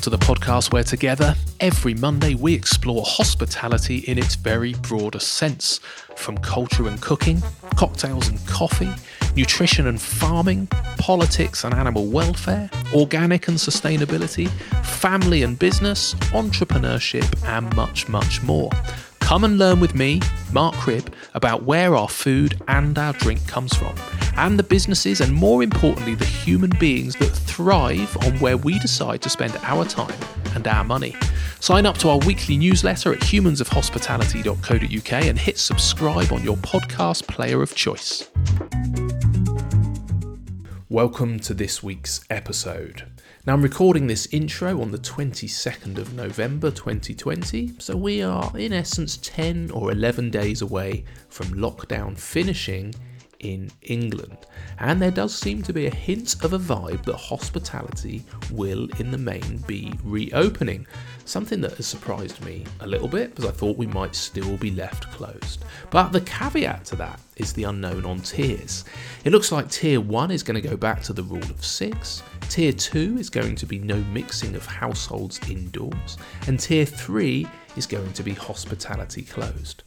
Welcome to the podcast where together, every Monday, we explore hospitality in its very broadest sense from culture and cooking, cocktails and coffee, nutrition and farming, politics and animal welfare, organic and sustainability, family and business, entrepreneurship, and much, much more. Come and learn with me, Mark Cribb, about where our food and our drink comes from, and the businesses and more importantly, the human beings that thrive on where we decide to spend our time and our money. Sign up to our weekly newsletter at humansofhospitality.co.uk and hit subscribe on your podcast player of choice. Welcome to this week's episode. Now, I'm recording this intro on the 22nd of November 2020, so we are in essence 10 or 11 days away from lockdown finishing in England. And there does seem to be a hint of a vibe that hospitality will, in the main, be reopening. Something that has surprised me a little bit because I thought we might still be left closed. But the caveat to that is the unknown on tiers. It looks like tier 1 is going to go back to the rule of 6, tier 2 is going to be no mixing of households indoors, and tier 3 is going to be hospitality closed.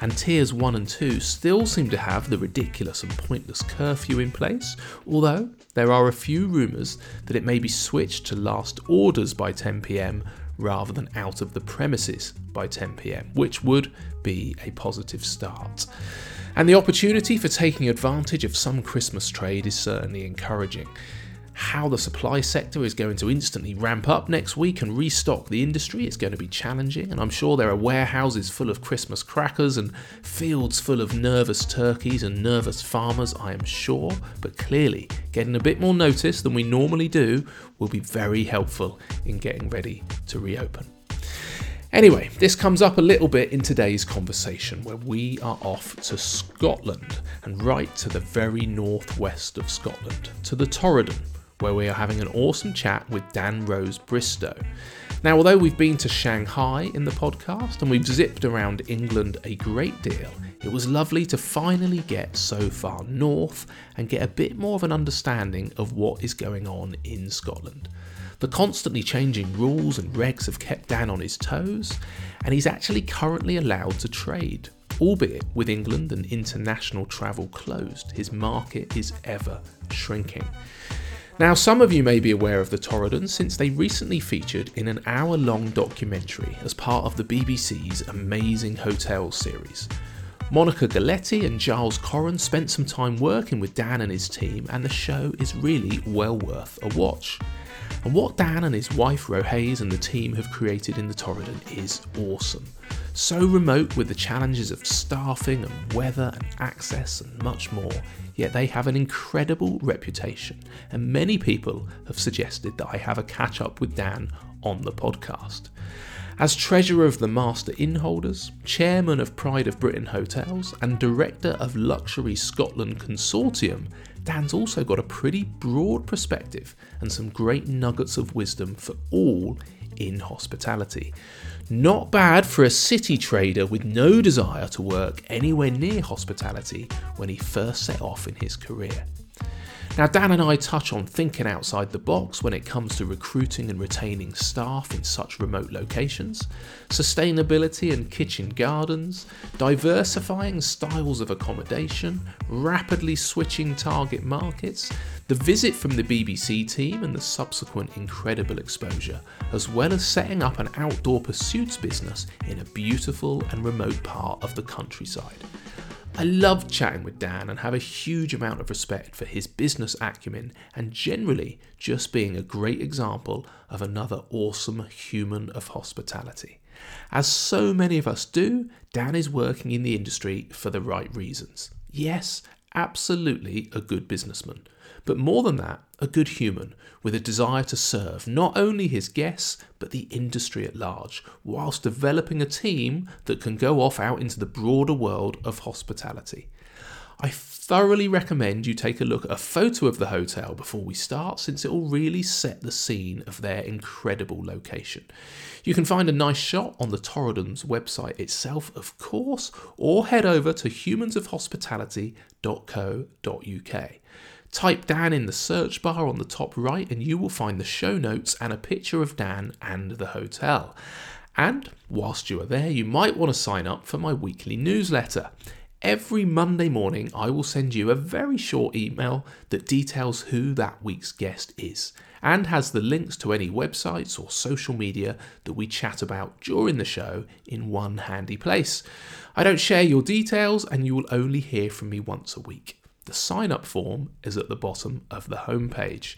And tiers 1 and 2 still seem to have the ridiculous and pointless curfew in place, although there are a few rumours that it may be switched to last orders by 10pm rather than out of the premises by 10pm, which would be a positive start. And the opportunity for taking advantage of some Christmas trade is certainly encouraging how the supply sector is going to instantly ramp up next week and restock the industry. Is going to be challenging, and I'm sure there are warehouses full of Christmas crackers and fields full of nervous turkeys and nervous farmers, I am sure, but clearly getting a bit more notice than we normally do will be very helpful in getting ready to reopen. Anyway, this comes up a little bit in today's conversation where we are off to Scotland and right to the very northwest of Scotland, to the Torridon, where we are having an awesome chat with Dan Rose Bristow. Now, although we've been to Shanghai in the podcast and we've zipped around England a great deal, it was lovely to finally get so far north and get a bit more of an understanding of what is going on in Scotland. The constantly changing rules and regs have kept Dan on his toes, and he's actually currently allowed to trade. Albeit with England and international travel closed, his market is ever shrinking. Now, some of you may be aware of the Torridon since they recently featured in an hour long documentary as part of the BBC's Amazing Hotels series. Monica Galetti and Giles Coren spent some time working with Dan and his team, and the show is really well worth a watch. And what Dan and his wife Rohaise and the team have created in the Torridon is awesome. So remote with the challenges of staffing and weather and access and much more, yet they have an incredible reputation, and many people have suggested that I have a catch up with Dan on the podcast. As Treasurer of the Master Innholders, Chairman of Pride of Britain Hotels, and Director of Luxury Scotland Consortium, Dan's also got a pretty broad perspective and some great nuggets of wisdom for all in hospitality. Not bad for a city trader with no desire to work anywhere near hospitality when he first set off in his career. Now, Dan and I touch on thinking outside the box when it comes to recruiting and retaining staff in such remote locations, sustainability and kitchen gardens, diversifying styles of accommodation, rapidly switching target markets, the visit from the BBC team and the subsequent incredible exposure, as well as setting up an outdoor pursuits business in a beautiful and remote part of the countryside. I loved chatting with Dan and have a huge amount of respect for his business acumen and generally just being a great example of another awesome human of hospitality. As so many of us do, Dan is working in the industry for the right reasons. Yes, absolutely a good businessman but more than that, a good human with a desire to serve not only his guests, but the industry at large, whilst developing a team that can go off out into the broader world of hospitality. I thoroughly recommend you take a look at a photo of the hotel before we start, since it will really set the scene of their incredible location. You can find a nice shot on the Torridon's website itself, of course, or head over to humansofhospitality.co.uk. Type Dan in the search bar on the top right, and you will find the show notes and a picture of Dan and the hotel. And whilst you are there, you might want to sign up for my weekly newsletter. Every Monday morning, I will send you a very short email that details who that week's guest is and has the links to any websites or social media that we chat about during the show in one handy place. I don't share your details, and you will only hear from me once a week. The sign up form is at the bottom of the homepage.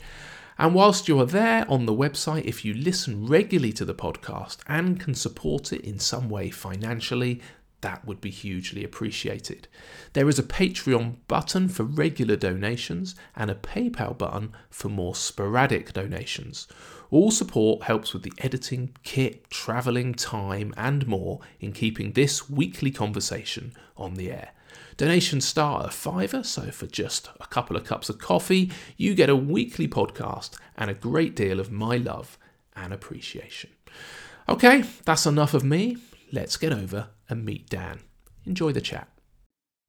And whilst you are there on the website, if you listen regularly to the podcast and can support it in some way financially, that would be hugely appreciated. There is a Patreon button for regular donations and a PayPal button for more sporadic donations. All support helps with the editing, kit, travelling, time, and more in keeping this weekly conversation on the air. Donations start at fiver, so for just a couple of cups of coffee, you get a weekly podcast and a great deal of my love and appreciation. Okay, that's enough of me let's get over and meet Dan. Enjoy the chat.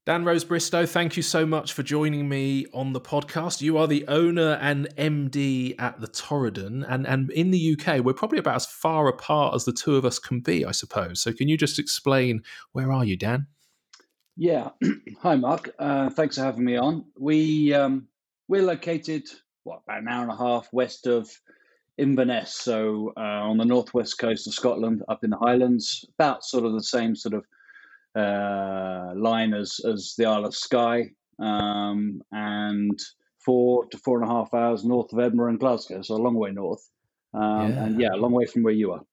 Dan Rose Bristow, thank you so much for joining me on the podcast. You are the owner and MD at the Torridon, and, and in the UK, we're probably about as far apart as the two of us can be, I suppose. So, can you just explain where are you, Dan? Yeah, hi, Mark. Uh, thanks for having me on. We um, we're located what about an hour and a half west of Inverness, so uh, on the northwest coast of Scotland, up in the Highlands, about sort of the same sort of uh, line as as the Isle of Skye, um, and four to four and a half hours north of Edinburgh and Glasgow, so a long way north, um, yeah. and yeah, a long way from where you are.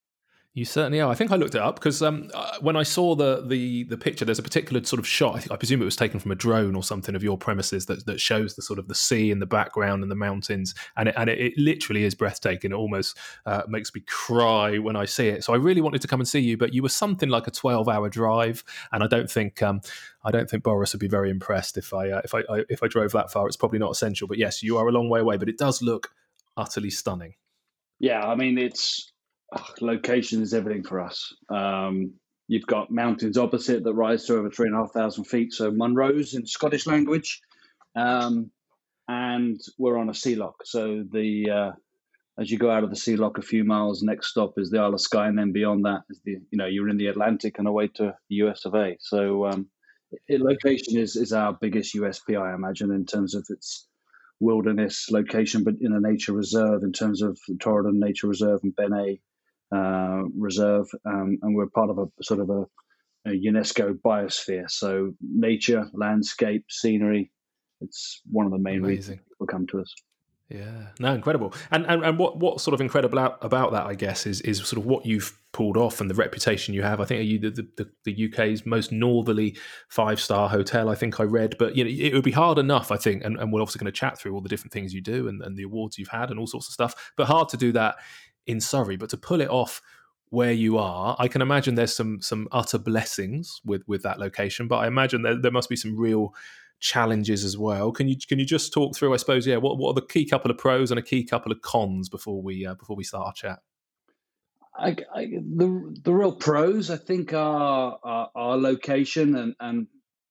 You certainly are. I think I looked it up because um, uh, when I saw the, the the picture, there's a particular sort of shot. I, think, I presume it was taken from a drone or something of your premises that, that shows the sort of the sea in the background and the mountains, and it, and it, it literally is breathtaking. It almost uh, makes me cry when I see it. So I really wanted to come and see you, but you were something like a 12 hour drive, and I don't think um, I don't think Boris would be very impressed if I uh, if I, I if I drove that far. It's probably not essential, but yes, you are a long way away, but it does look utterly stunning. Yeah, I mean it's location is everything for us. Um, you've got mountains opposite that rise to over three and a half thousand feet, so Munros in Scottish language, um, and we're on a sea loch. So the uh, as you go out of the sea loch a few miles, next stop is the Isle of Skye, and then beyond that is the you know you're in the Atlantic and away to the US of A. So um, it, location is is our biggest USP, I imagine, in terms of its wilderness location, but in a nature reserve in terms of Torridon Nature Reserve and Beinn Eighe uh, reserve, um, and we're part of a sort of a, a, UNESCO biosphere. So nature, landscape, scenery. It's one of the main Amazing. reasons people come to us. Yeah, no, incredible. And and, and what, what sort of incredible about that, I guess, is is sort of what you've pulled off and the reputation you have. I think are you the, the, the UK's most northerly five star hotel. I think I read, but you know it would be hard enough, I think, and, and we're obviously going to chat through all the different things you do and, and the awards you've had and all sorts of stuff. But hard to do that in Surrey, but to pull it off where you are, I can imagine there's some some utter blessings with with that location, but I imagine there, there must be some real challenges as well. Can you can you just talk through? I suppose, yeah. What what are the key couple of pros and a key couple of cons before we uh, before we start our chat? I, I, the the real pros, I think, are, our location and and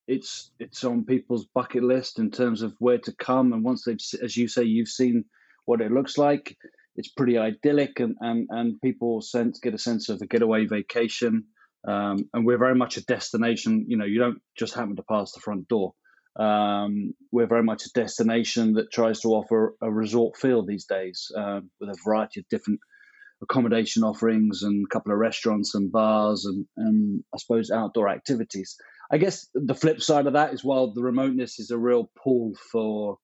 it's it's on people's bucket list in terms of where to come. And once they've, as you say, you've seen what it looks like it's pretty idyllic and, and, and people sense get a sense of a getaway vacation. Um, and we're very much a destination. You know, you don't just happen to pass the front door. Um, we're very much a destination that tries to offer a resort feel these days uh, with a variety of different accommodation offerings and a couple of restaurants and bars and, and I suppose outdoor activities. I guess the flip side of that is while the remoteness is a real pull for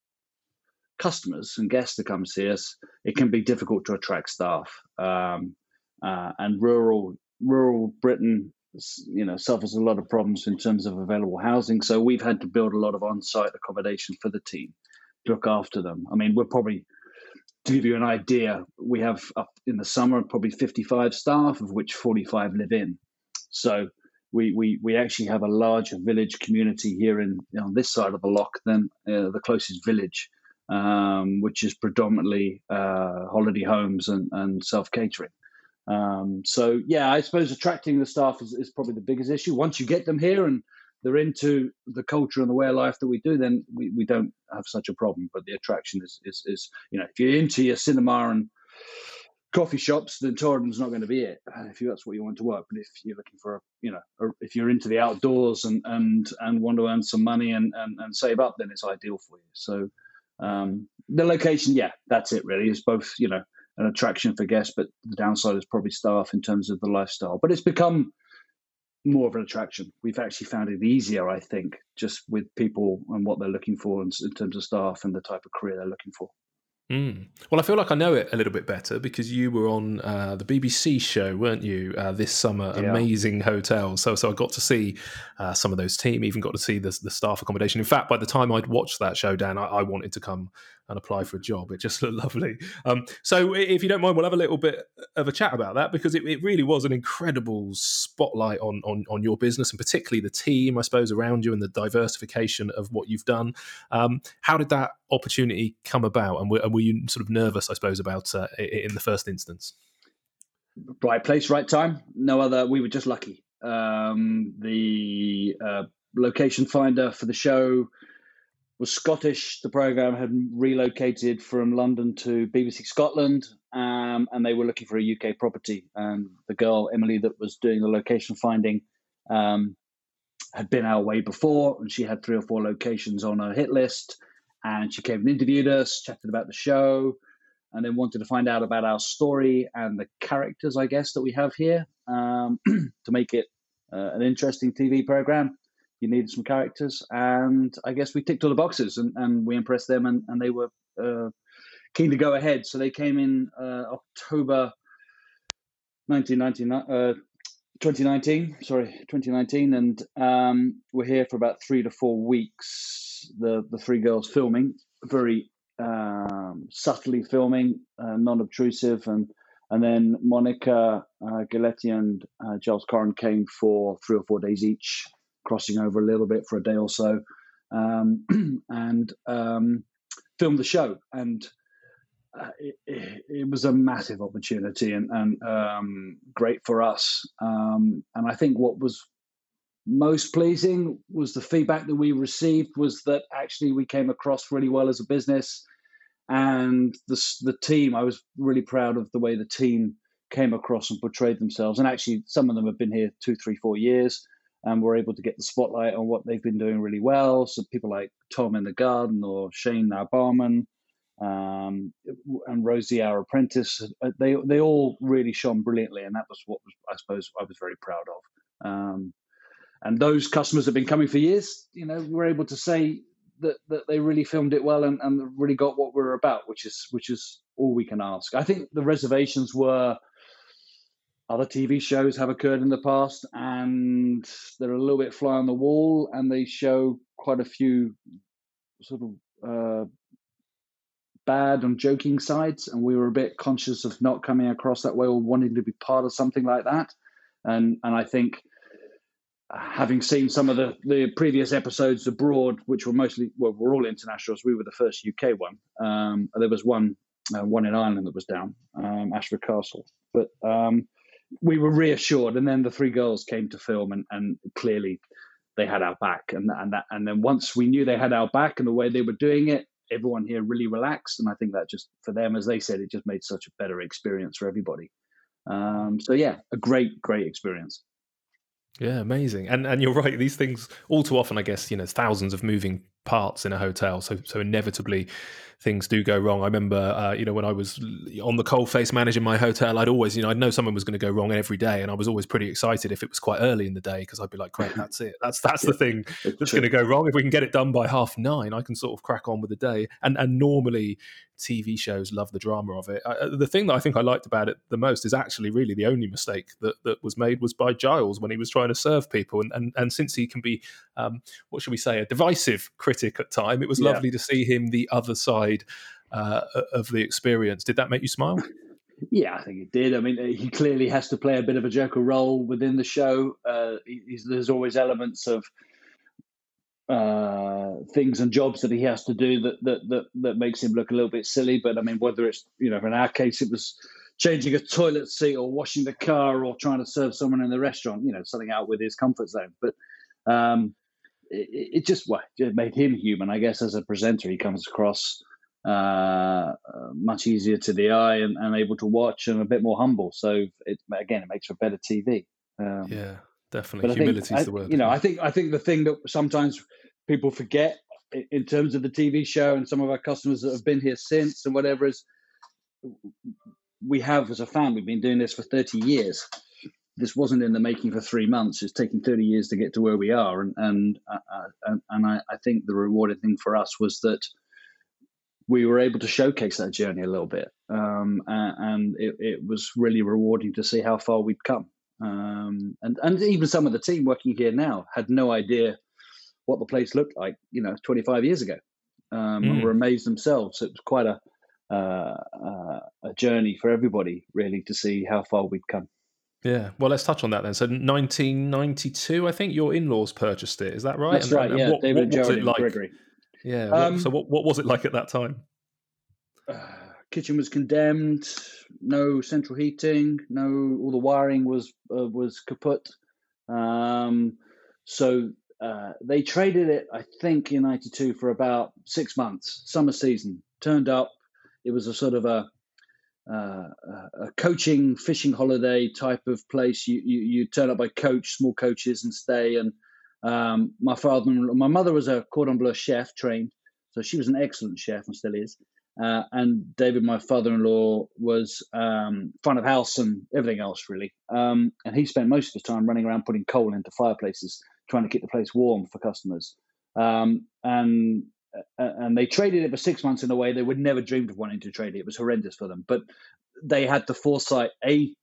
customers and guests to come see us, it can be difficult to attract staff. Um, uh, and rural rural Britain, you know, suffers a lot of problems in terms of available housing. So we've had to build a lot of on-site accommodation for the team to look after them. I mean, we're probably to give you an idea, we have up in the summer probably 55 staff, of which 45 live in. So we, we, we actually have a larger village community here in on this side of the loch than uh, the closest village um, which is predominantly uh, holiday homes and, and self catering. Um, so yeah, I suppose attracting the staff is, is, probably the biggest issue. Once you get them here and they're into the culture and the way of life that we do, then we, we don't have such a problem. But the attraction is, is, is you know, if you're into your cinema and coffee shops, then Torridon's not going to be it. If you, that's what you want to work, but if you're looking for, a, you know, a, if you're into the outdoors and and and want to earn some money and and, and save up, then it's ideal for you. So um, the location, yeah, that's it. Really, it's both, you know, an attraction for guests, but the downside is probably staff in terms of the lifestyle. But it's become more of an attraction. We've actually found it easier, I think, just with people and what they're looking for in, in terms of staff and the type of career they're looking for. Mm. Well, I feel like I know it a little bit better because you were on uh, the BBC show, weren't you, uh, this summer? Yeah. Amazing hotel. So, so I got to see uh, some of those team. Even got to see the, the staff accommodation. In fact, by the time I'd watched that show, Dan, I, I wanted to come and apply for a job. It just looked lovely. Um, so, if you don't mind, we'll have a little bit of a chat about that because it, it really was an incredible spotlight on, on, on your business and particularly the team, I suppose, around you and the diversification of what you've done. Um, how did that opportunity come about, and were, and were you sort of nervous, I suppose, about uh, in the first instance? Right place, right time. No other. We were just lucky. Um, the uh, location finder for the show was Scottish. The program had relocated from London to BBC Scotland, um, and they were looking for a UK property. And the girl Emily that was doing the location finding um, had been our way before, and she had three or four locations on her hit list. And she came and interviewed us, chatted about the show, and then wanted to find out about our story and the characters, I guess, that we have here um, to make it uh, an interesting TV program you needed some characters, and I guess we ticked all the boxes, and, and we impressed them, and, and they were uh, keen to go ahead. So they came in uh, October 1919, uh, 2019, sorry, 2019, and um, we're here for about three to four weeks. The the three girls filming, very um, subtly filming, uh, non-obtrusive, and and then Monica uh, Galetti and uh, Giles Coren came for three or four days each crossing over a little bit for a day or so, um, and um, filmed the show. And uh, it, it, was a massive opportunity and, and um, great for us. Um, and I think what was most pleasing was the feedback that we received was that actually we came across really well as a business and the, the team i was really proud of the way the team came across and portrayed themselves and actually some of them have been here two three four years and we're able to get the spotlight on what they've been doing really well. So people like Tom in the Garden or Shane, our barman, um, and Rosie, our apprentice, uh, they they all really shone brilliantly, and that was what was, I suppose I was very proud of. Um, and those customers have been coming for years. You know, we're able to say that, that they really filmed it well and, and really got what we're about, which is which is all we can ask. I think the reservations were other TV shows have occurred in the past, and they're a little bit fly on the wall, and they show quite a few sort of uh, bad and joking sides, and we were a bit conscious of not coming across that way or wanting to be part of something like that. And and I think having seen some of the, the previous episodes abroad, which were mostly well, we're all internationals. We were the first UK one. Um, there was one uh, one in Ireland that was down, um, Ashford Castle, but um, we were reassured. And then the three girls came to film, and, and clearly they had our back. And and that, and then once we knew they had our back and the way they were doing it, everyone here really relaxed. And I think that just for them, as they said, it just made such a better experience for everybody. Um, so yeah, a great, great experience. Yeah, amazing. And and you're right. These things all too often, I guess, you know, thousands of moving parts in a hotel. So so inevitably, things do go wrong. I remember, uh, you know, when I was on the cold face managing my hotel, I'd always, you know, I'd know something was going to go wrong every day, and I was always pretty excited if it was quite early in the day because I'd be like, "Great, that's it. That's that's the thing that's going to go wrong. If we can get it done by half nine, I can sort of crack on with the day." And and normally, TV shows love the drama of it. Uh, the thing that I think I liked about it the most is actually really the only mistake that, that was made was by Giles when he was trying to serve people. And and, and since he can be, um, what should we say, a divisive critic at time, it was yeah. lovely to see him the other side uh, of the experience. Did that make you smile? Yeah, I think it did. I mean, he clearly has to play a bit of a joker role within the show. Uh, there's always elements of uh, things and jobs that he has to do that, that that that makes him look a little bit silly. But I mean, whether it's you know, in our case, it was changing a toilet seat or washing the car or trying to serve someone in the restaurant. You know, something out with his comfort zone. But um, it, it just well, it made him human, I guess. As a presenter, he comes across uh, much easier to the eye and, and, able to watch, and a bit more humble. So it again, it makes for better TV. Um, yeah, definitely. Humility is the word. You know, I think I think the thing that sometimes people forget in terms of the TV show and some of our customers that have been here since and whatever is we have as a family been doing this for 30 years this wasn't in the making for three months. It's taken 30 years to get to where we are. And, and, uh, uh and, I, I, think the rewarding thing for us was that we were able to showcase that journey a little bit. Um, and, it, it, was really rewarding to see how far we'd come. Um, and, and even some of the team working here now had no idea what the place looked like, you know, 25 years ago. Um, mm. and were amazed themselves. It was quite a, uh, uh, a journey for everybody, really, to see how far we'd come. Yeah, well, let's touch on that then. So, 1992, I think your in-laws purchased it. Is that right? That's and, right. And yeah, what, David what was it like? Gregory. Yeah. Um, so, what, what was it like at that time? Uh, kitchen was condemned. No central heating. No, all the wiring was uh, was kaput. Um, so uh, they traded it, I think, in '92 for about six months, summer season. Turned up. It was a sort of a uh, a coaching fishing holiday type of place. You, you, you turn up by coach, small coaches, and stay. And um, my father, my mother was a cordon bleu chef trained, so she was an excellent chef and still is. Uh, and David, my father-in-law, was um, front of house and everything else really. Um, and he spent most of his time running around putting coal into fireplaces, trying to keep the place warm for customers. Um, and and they traded it for six months in a way they would never dreamed of wanting to trade it. It was horrendous for them, but they had the foresight, a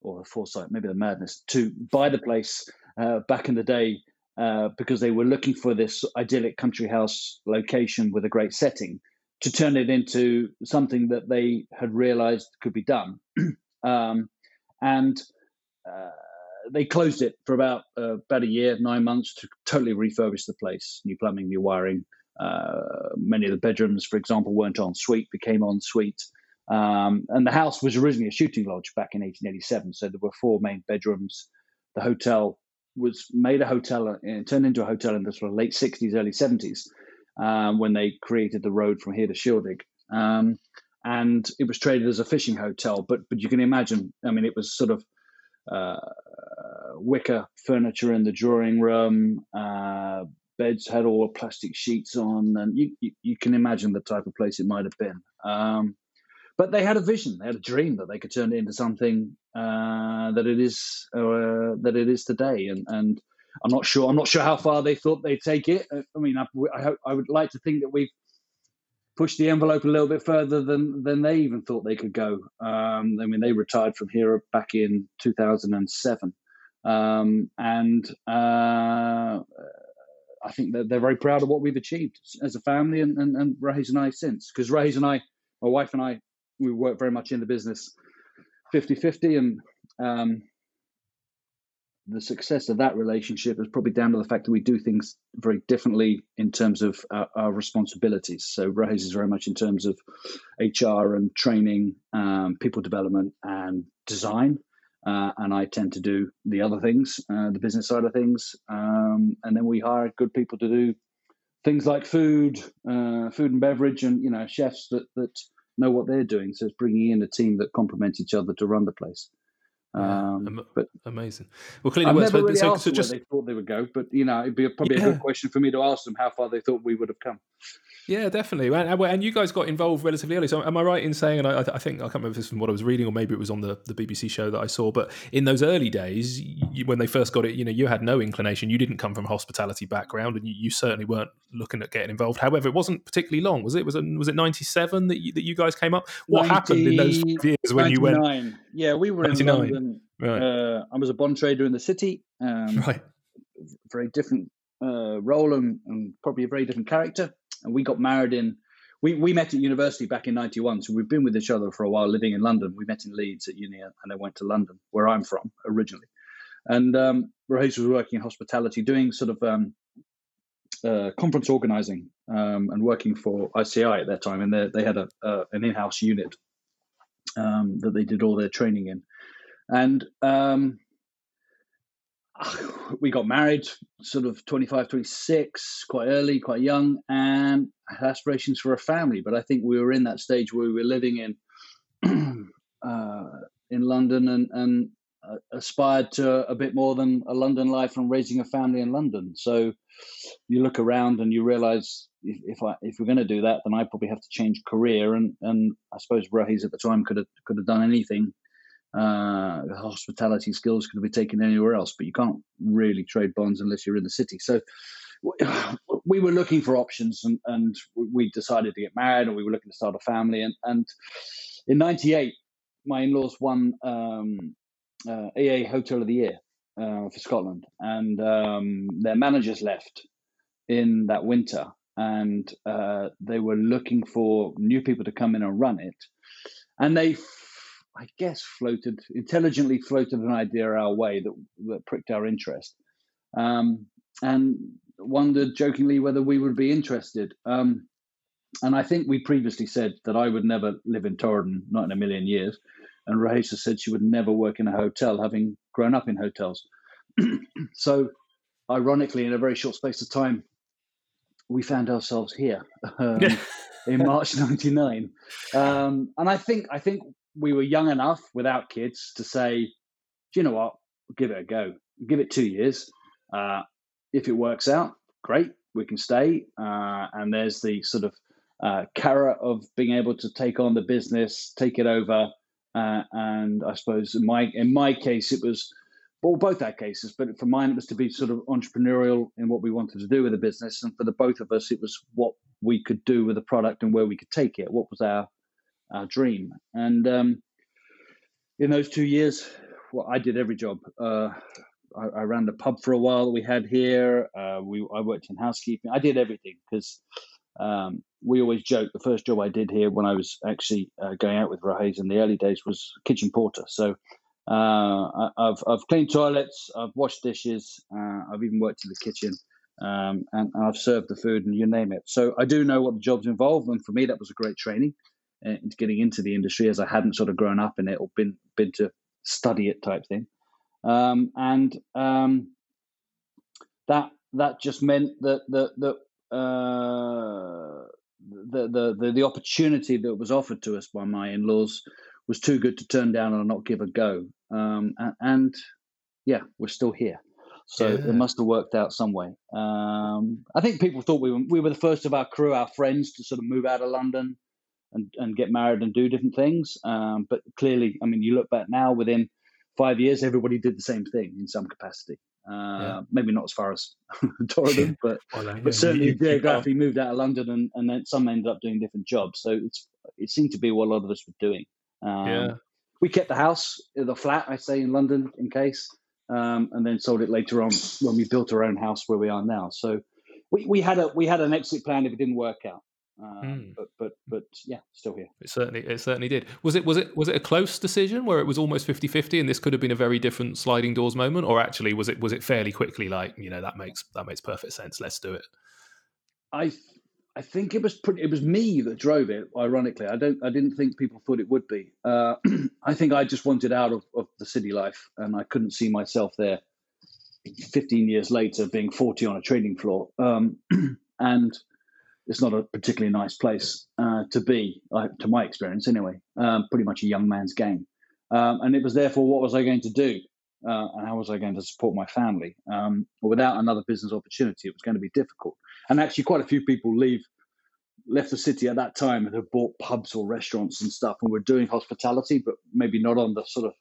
or the foresight, maybe the madness, to buy the place uh, back in the day uh, because they were looking for this idyllic country house location with a great setting to turn it into something that they had realized could be done. um, and uh, they closed it for about uh, about a year, nine months to totally refurbish the place, new plumbing, new wiring, many of the bedrooms, for example, weren't en suite, became en suite. Um, and the house was originally a shooting lodge back in 1887. So there were four main bedrooms. The hotel was made a hotel and uh, turned into a hotel in the sort of late 60s, early 70s um, when they created the road from here to Shieldaig. Um, and it was traded as a fishing hotel. But but you can imagine, I mean, it was sort of uh, wicker furniture in the drawing room, uh, beds had all the plastic sheets on, and you, you, you can imagine the type of place it might have been. Um, but they had a vision, they had a dream that they could turn it into something uh, that it is uh, that it is today. And and I'm not sure I'm not sure how far they thought they'd take it. Uh, I mean, I, I, I would like to think that we've pushed the envelope a little bit further than than they even thought they could go. Um, I mean, they retired from here back in 2007, um, and uh, I think that they're very proud of what we've achieved as a family and, and, and Rohaise and I since. Because Rohaise and I, my wife and I, we work very much in the business 50 50. And um, the success of that relationship is probably down to the fact that we do things very differently in terms of our, our responsibilities. So Rohaise is very much in terms of HR and training, um, people development, and design uh, and I tend to do the other things, uh, the business side of things, um, and then we hire good people to do things like food, uh, food and beverage, and you know chefs that that know what they're doing. So it's bringing in a team that complement each other to run the place. Um, but amazing. Well, clearly, I've never really so, asked so just... where they thought they would go, but you know, it'd be probably yeah. a good question for me to ask them how far they thought we would have come. Yeah, definitely. And, and, you guys got involved relatively early. So am I right in saying, and I, I, think, I can't remember if this from what I was reading or maybe it was on the, the BBC show that I saw, but in those early days, you, when they first got it, you know, you had no inclination. You didn't come from a hospitality background and you, you, certainly weren't looking at getting involved. However, it wasn't particularly long, was it? Was it, was it 97 that you, that you guys came up? What 90, happened in those years when 99. you went? Yeah, we were 99. in London. Right. Uh, I was a bond trader in the city. Um, right. Very different uh, role and, and probably a very different character. And we got married in we, we met at university back in 91 so we've been with each other for a while living in london we met in leeds at uni and then went to london where i'm from originally and um, Rohaise was working in hospitality doing sort of um, uh, conference organizing um, and working for ici at that time and they, they had a, uh, an in-house unit um, that they did all their training in and um, we got married sort of 25 26 quite early quite young and had aspirations for a family. But i think we were in that stage where we were living in uh, in london and, and uh, aspired to a bit more than a london life and raising a family in london. So you look around and you realize if, if I if we're going to do that, then I probably have to change career. And and I suppose Rohaise at the time could have could have done anything uh, hospitality skills could be taken anywhere else, but you can't really trade bonds unless you're in the city. So we were looking for options and, and we decided to get married and we were looking to start a family. And, and in 98, my in-laws won um, uh, AA Hotel of the Year uh, for Scotland and um, their managers left in that winter and uh, they were looking for new people to come in and run it. And they I guess, floated intelligently floated an idea our way that that pricked our interest, um, and wondered jokingly whether we would be interested. Um, and I think we previously said that I would never live in Torridon, not in a million years. And Rahesa said she would never work in a hotel, having grown up in hotels. so, ironically, in a very short space of time, we found ourselves here um, in March '99. Um, and I think I think we were young enough without kids to say, do you know what? give it a go. Give it two years. Uh, if it works out, great, we can stay. Uh, and there's the sort of uh, carrot of being able to take on the business, take it over. Uh, and I suppose in my in my case, it was well, both our cases, but for mine, it was to be sort of entrepreneurial in what we wanted to do with the business, and for the both of us, it was what we could do with the product and where we could take it. What was our our dream. And um, in those two years, well, I did every job. Uh, I, I, ran the pub for a while that we had here. Uh, we I worked in housekeeping. I did everything because um, we always joke the first job I did here when I was actually uh, going out with Rohaise in the early days was kitchen porter. So uh, I, have I've cleaned toilets, I've washed dishes, uh, I've even worked in the kitchen. Um, and, and, I've served the food and you name it. So I do know what the jobs involve, and for me that was a great training into getting into the industry as I hadn't sort of grown up in it or been been to study it type thing. Um, and um, that that just meant that that that uh, the, the the the opportunity that was offered to us by my in-laws was too good to turn down and not give a go. Um, and, and, yeah, we're still here. So yeah. it must have worked out some way. Um, I think people thought we were we were the first of our crew, our friends, to sort of move out of London and, and get married and do different things. Um, but clearly, I mean, you look back now, within five years, everybody did the same thing in some capacity. Uh, yeah. Maybe not as far as Torridon, but well, but certainly you, geographically moved out of London, and, and then some ended up doing different jobs. So it's it seemed to be what a lot of us were doing. Um, yeah. We kept the house, the flat, I say, in London in case, um, and then sold it later on when we built our own house where we are now. So we, we had a we had an exit plan if it didn't work out. Um, mm. But but but yeah, still here. It certainly it certainly did. Was it was it was it a close decision where it was almost 50-50 and this could have been a very different sliding doors moment, or actually was it was it fairly quickly like you know that makes that makes perfect sense. Let's do it. I I think it was pretty, it was me that drove it. Ironically, I don't I didn't think people thought it would be. Uh, I think I just wanted out of, of the city life, and I couldn't see myself there. Fifteen years later, being forty on a trading floor, um, and it's not a particularly nice place uh, to be, uh, to my experience anyway. Um, pretty much a young man's game, um, and it was therefore what was I going to do, uh, and how was I going to support my family? Um, without another business opportunity, it was going to be difficult. And actually, quite a few people leave left the city at that time and have bought pubs or restaurants and stuff, and were doing hospitality, but maybe not on the sort of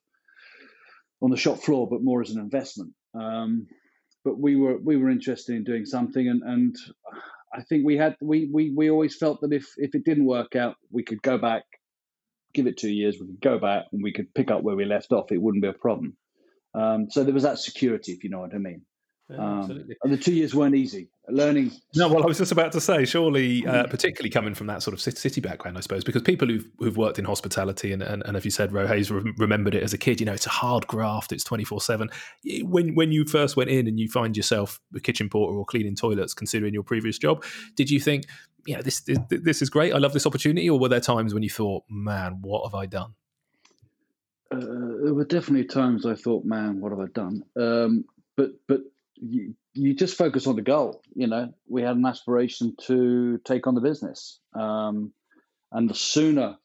on the shop floor, but more as an investment. Um, but we were we were interested in doing something, and and I think we had we we we always felt that if if it didn't work out, we could go back, give it two years, we could go back and we could pick up where we left off. It wouldn't be a problem. Um, so there was that security, if you know what I mean. Um, and the two years weren't easy. Learning. No, well, I was just about to say, surely, uh, particularly coming from that sort of city background, I suppose, because people who've, who've worked in hospitality and, and, and if you said Rohaise remembered it as a kid, you know, it's a hard graft, it's 24 7. When when you first went in and you find yourself a kitchen porter or cleaning toilets, considering your previous job, did you think, you know, this, this, this is great, I love this opportunity? Or were there times when you thought, man, what have I done? Uh, there were definitely times I thought, man, what have I done? Um, but but you, you just focus on the goal. You know, we had an aspiration to take on the business, um, and the sooner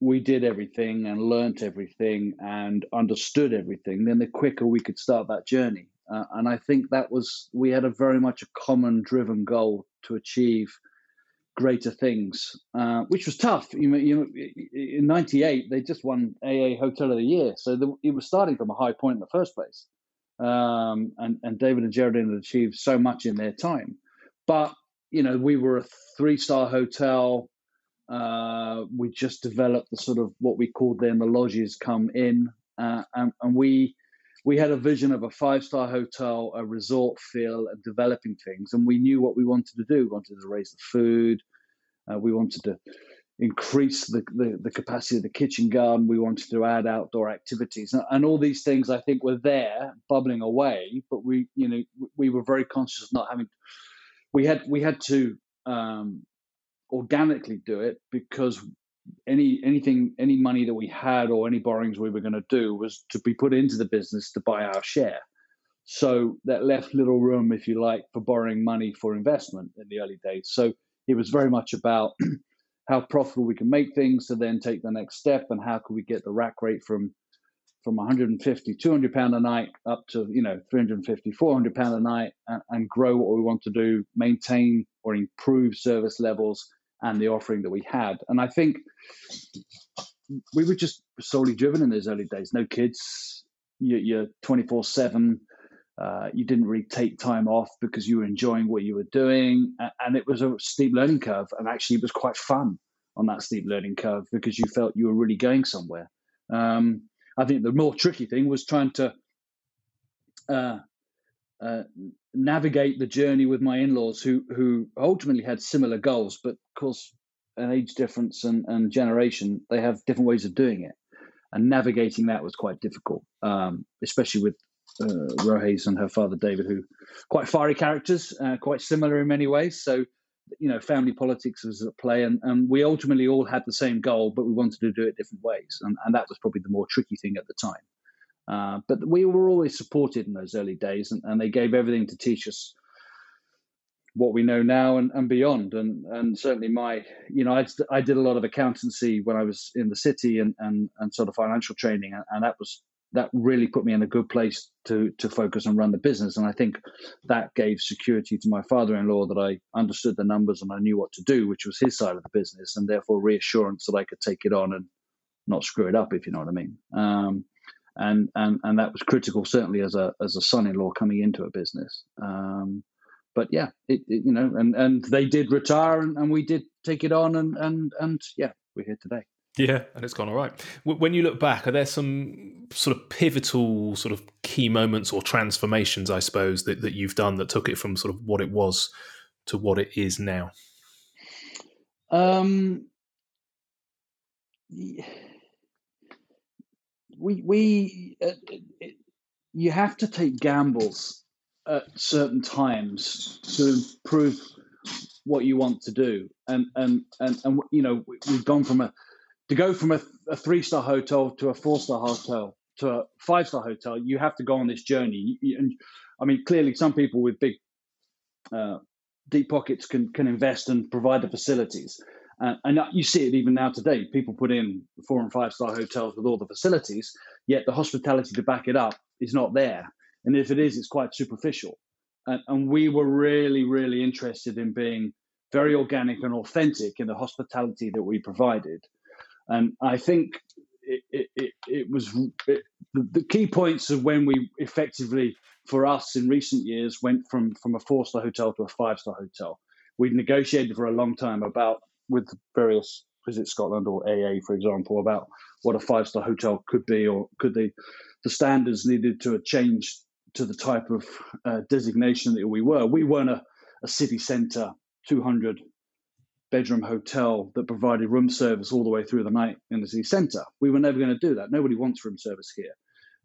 we did everything and learnt everything and understood everything, then the quicker we could start that journey. Uh, and I think that was we had a very much a common driven goal to achieve greater things, uh, which was tough. You know, you know in '98 they just won AA Hotel of the Year, so the, it was starting from a high point in the first place. Um, and and David and Geraldine had achieved so much in their time, but you know we were a three star hotel. Uh, we just developed the sort of what we called then the lodges come in, uh, and, and we we had a vision of a five star hotel, a resort feel, and developing things. And we knew what we wanted to do. We wanted to raise the food. Uh, we wanted to increase the, the, the, capacity of the kitchen garden. We wanted to add outdoor activities, and, and, all these things I think were there, bubbling away. But we, you know, we were very conscious of not having. We had we had to um, organically do it because any anything any money that we had or any borrowings we were going to do was to be put into the business to buy our share so that left little room if you like for borrowing money for investment in the early days so it was very much about how profitable we can make things to then take the next step and how can we get the rack rate from from 150 200 pound a night up to you know 350 400 pound a night and, and grow what we want to do maintain or improve service levels and the offering that we had. And I think we were just solely driven in those early days. No kids, you're 24 7. Uh, you didn't really take time off because you were enjoying what you were doing. And it was a steep learning curve. And actually, it was quite fun on that steep learning curve because you felt you were really going somewhere. Um, I think the more tricky thing was trying to uh, uh, navigate the journey with my in-laws who who ultimately had similar goals but of course an age difference and, and generation they have different ways of doing it and navigating that was quite difficult um, especially with uh, Rohaise and her father David who quite fiery characters uh, quite similar in many ways so you know family politics was at play and, and we ultimately all had the same goal but we wanted to do it different ways and, and that was probably the more tricky thing at the time uh, but we were always supported in those early days, and, and they gave everything to teach us what we know now and, and beyond. And and certainly my, you know, I, I did a lot of accountancy when I was in the city and and, and sort of financial training, and, and that was that really put me in a good place to to focus and run the business. And I think that gave security to my father-in-law that I understood the numbers and I knew what to do, which was his side of the business, and therefore reassurance that I could take it on and not screw it up, if you know what I mean. Um, and and and that was critical certainly as a as a son-in-law coming into a business um, but yeah it, it, you know and and they did retire and, and we did take it on and and and yeah we're here today yeah, and it's gone all right. When you look back, are there some sort of pivotal, sort of key moments or transformations, I suppose, that, that you've done that took it from sort of what it was to what it is now? Um, we we uh, you have to take gambles at certain times to improve what you want to do and and and, and you know we've gone from a to go from a, a three star hotel to a four star hotel to a five star hotel you have to go on this journey and i mean clearly some people with big uh, deep pockets can can invest and provide the facilities uh, and you see it even now today. People put in four and five star hotels with all the facilities, yet the hospitality to back it up is not there. And if it is, it's quite superficial. And, and we were really, really interested in being very organic and authentic in the hospitality that we provided. And I think it, it, it, it was it, the, the key points of when we effectively, for us in recent years, went from, from a four star hotel to a five star hotel. We'd negotiated for a long time about with various Visit Scotland or AA, for example, about what a five star hotel could be, or could the the standards needed to change to the type of uh, designation that we were. We weren't a, a city centre, 200 bedroom hotel that provided room service all the way through the night in the city centre. We were never going to do that. Nobody wants room service here.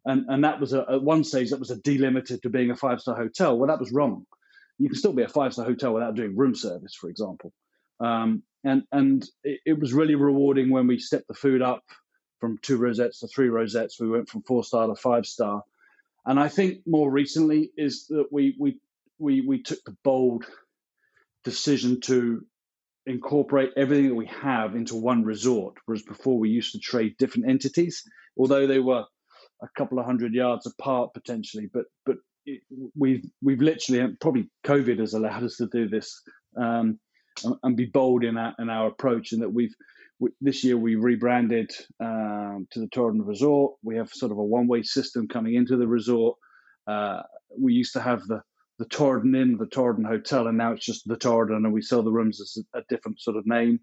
And, and that was a, at one stage that was a delimited to being a five star hotel. Well, that was wrong. You can still be a five star hotel without doing room service, for example. Um, and and it, it, was really rewarding when we stepped the food up from two rosettes to three rosettes. We went from four star to five star, and I think more recently is that we we we we took the bold decision to incorporate everything that we have into one resort, whereas before we used to trade different entities, although they were a couple of hundred yards apart potentially. But but it, we've we've literally probably COVID has allowed us to do this um, and, and, be bold in our in our approach, and that we've we, this year we rebranded um, to the Torridon Resort. We have sort of a one way system coming into the resort. Uh, we used to have the the Torridon Inn, the Torridon Hotel, and now it's just the Torridon, and we sell the rooms as a, a different sort of name.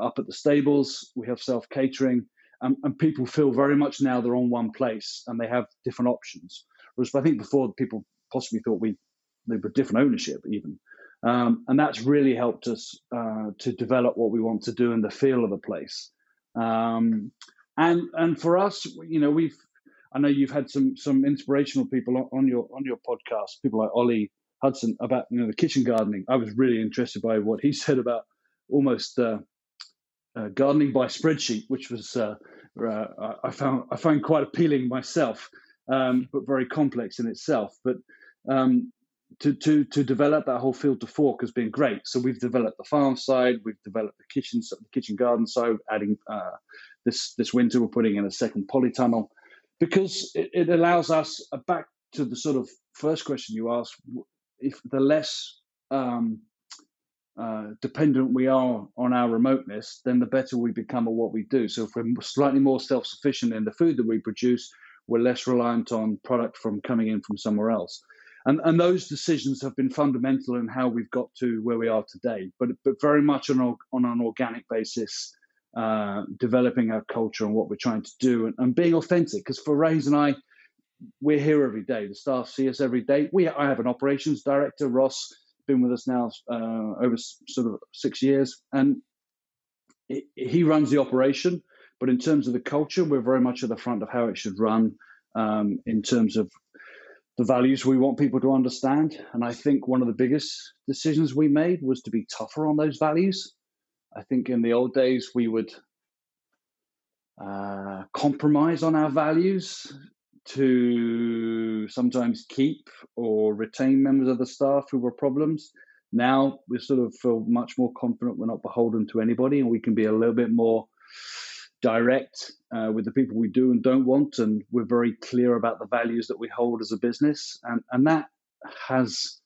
Up at the stables, we have self catering, and, and, people feel very much now they're on one place and they have different options. Whereas I think before people possibly thought we they were different ownership even, um, and that's really helped us uh, to develop what we want to do and the feel of the place. Um, and and for us, you know, we've I know you've had some some inspirational people on your on your podcast, people like Ollie Hudson about you know the kitchen gardening. I was really interested by what he said about almost uh, uh, gardening by spreadsheet, which was uh, uh I found I found quite appealing myself, um, but very complex in itself. But um, to to to develop that whole field to fork has been great. So we've developed the farm side, we've developed the kitchen the kitchen garden side, adding uh, this this winter we're putting in a second polytunnel because it, it allows us uh, back to the sort of first question you asked if the less um, uh, dependent we are on our remoteness, then the better we become at what we do. So if we're slightly more self-sufficient in the food that we produce, we're less reliant on product from coming in from somewhere else. And, and those decisions have been fundamental in how we've got to where we are today, but but very much on, on an organic basis uh, developing our culture and what we're trying to do and, and being authentic. Because for Rohaise and I, we're here every day. The staff see us every day. We I have an operations director, Ross, been with us now uh, over sort of six years, and it, he runs the operation. But in terms of the culture, we're very much at the front of how it should run. Um, in terms of the values we want people to understand, and I think one of the biggest decisions we made was to be tougher on those values. I think in the old days we would uh, compromise on our values to sometimes keep or retain members of the staff who were problems. Now we sort of feel much more confident we're not beholden to anybody and we can be a little bit more direct uh, with the people we do and don't want. And we're very clear about the values that we hold as a business. And, and that has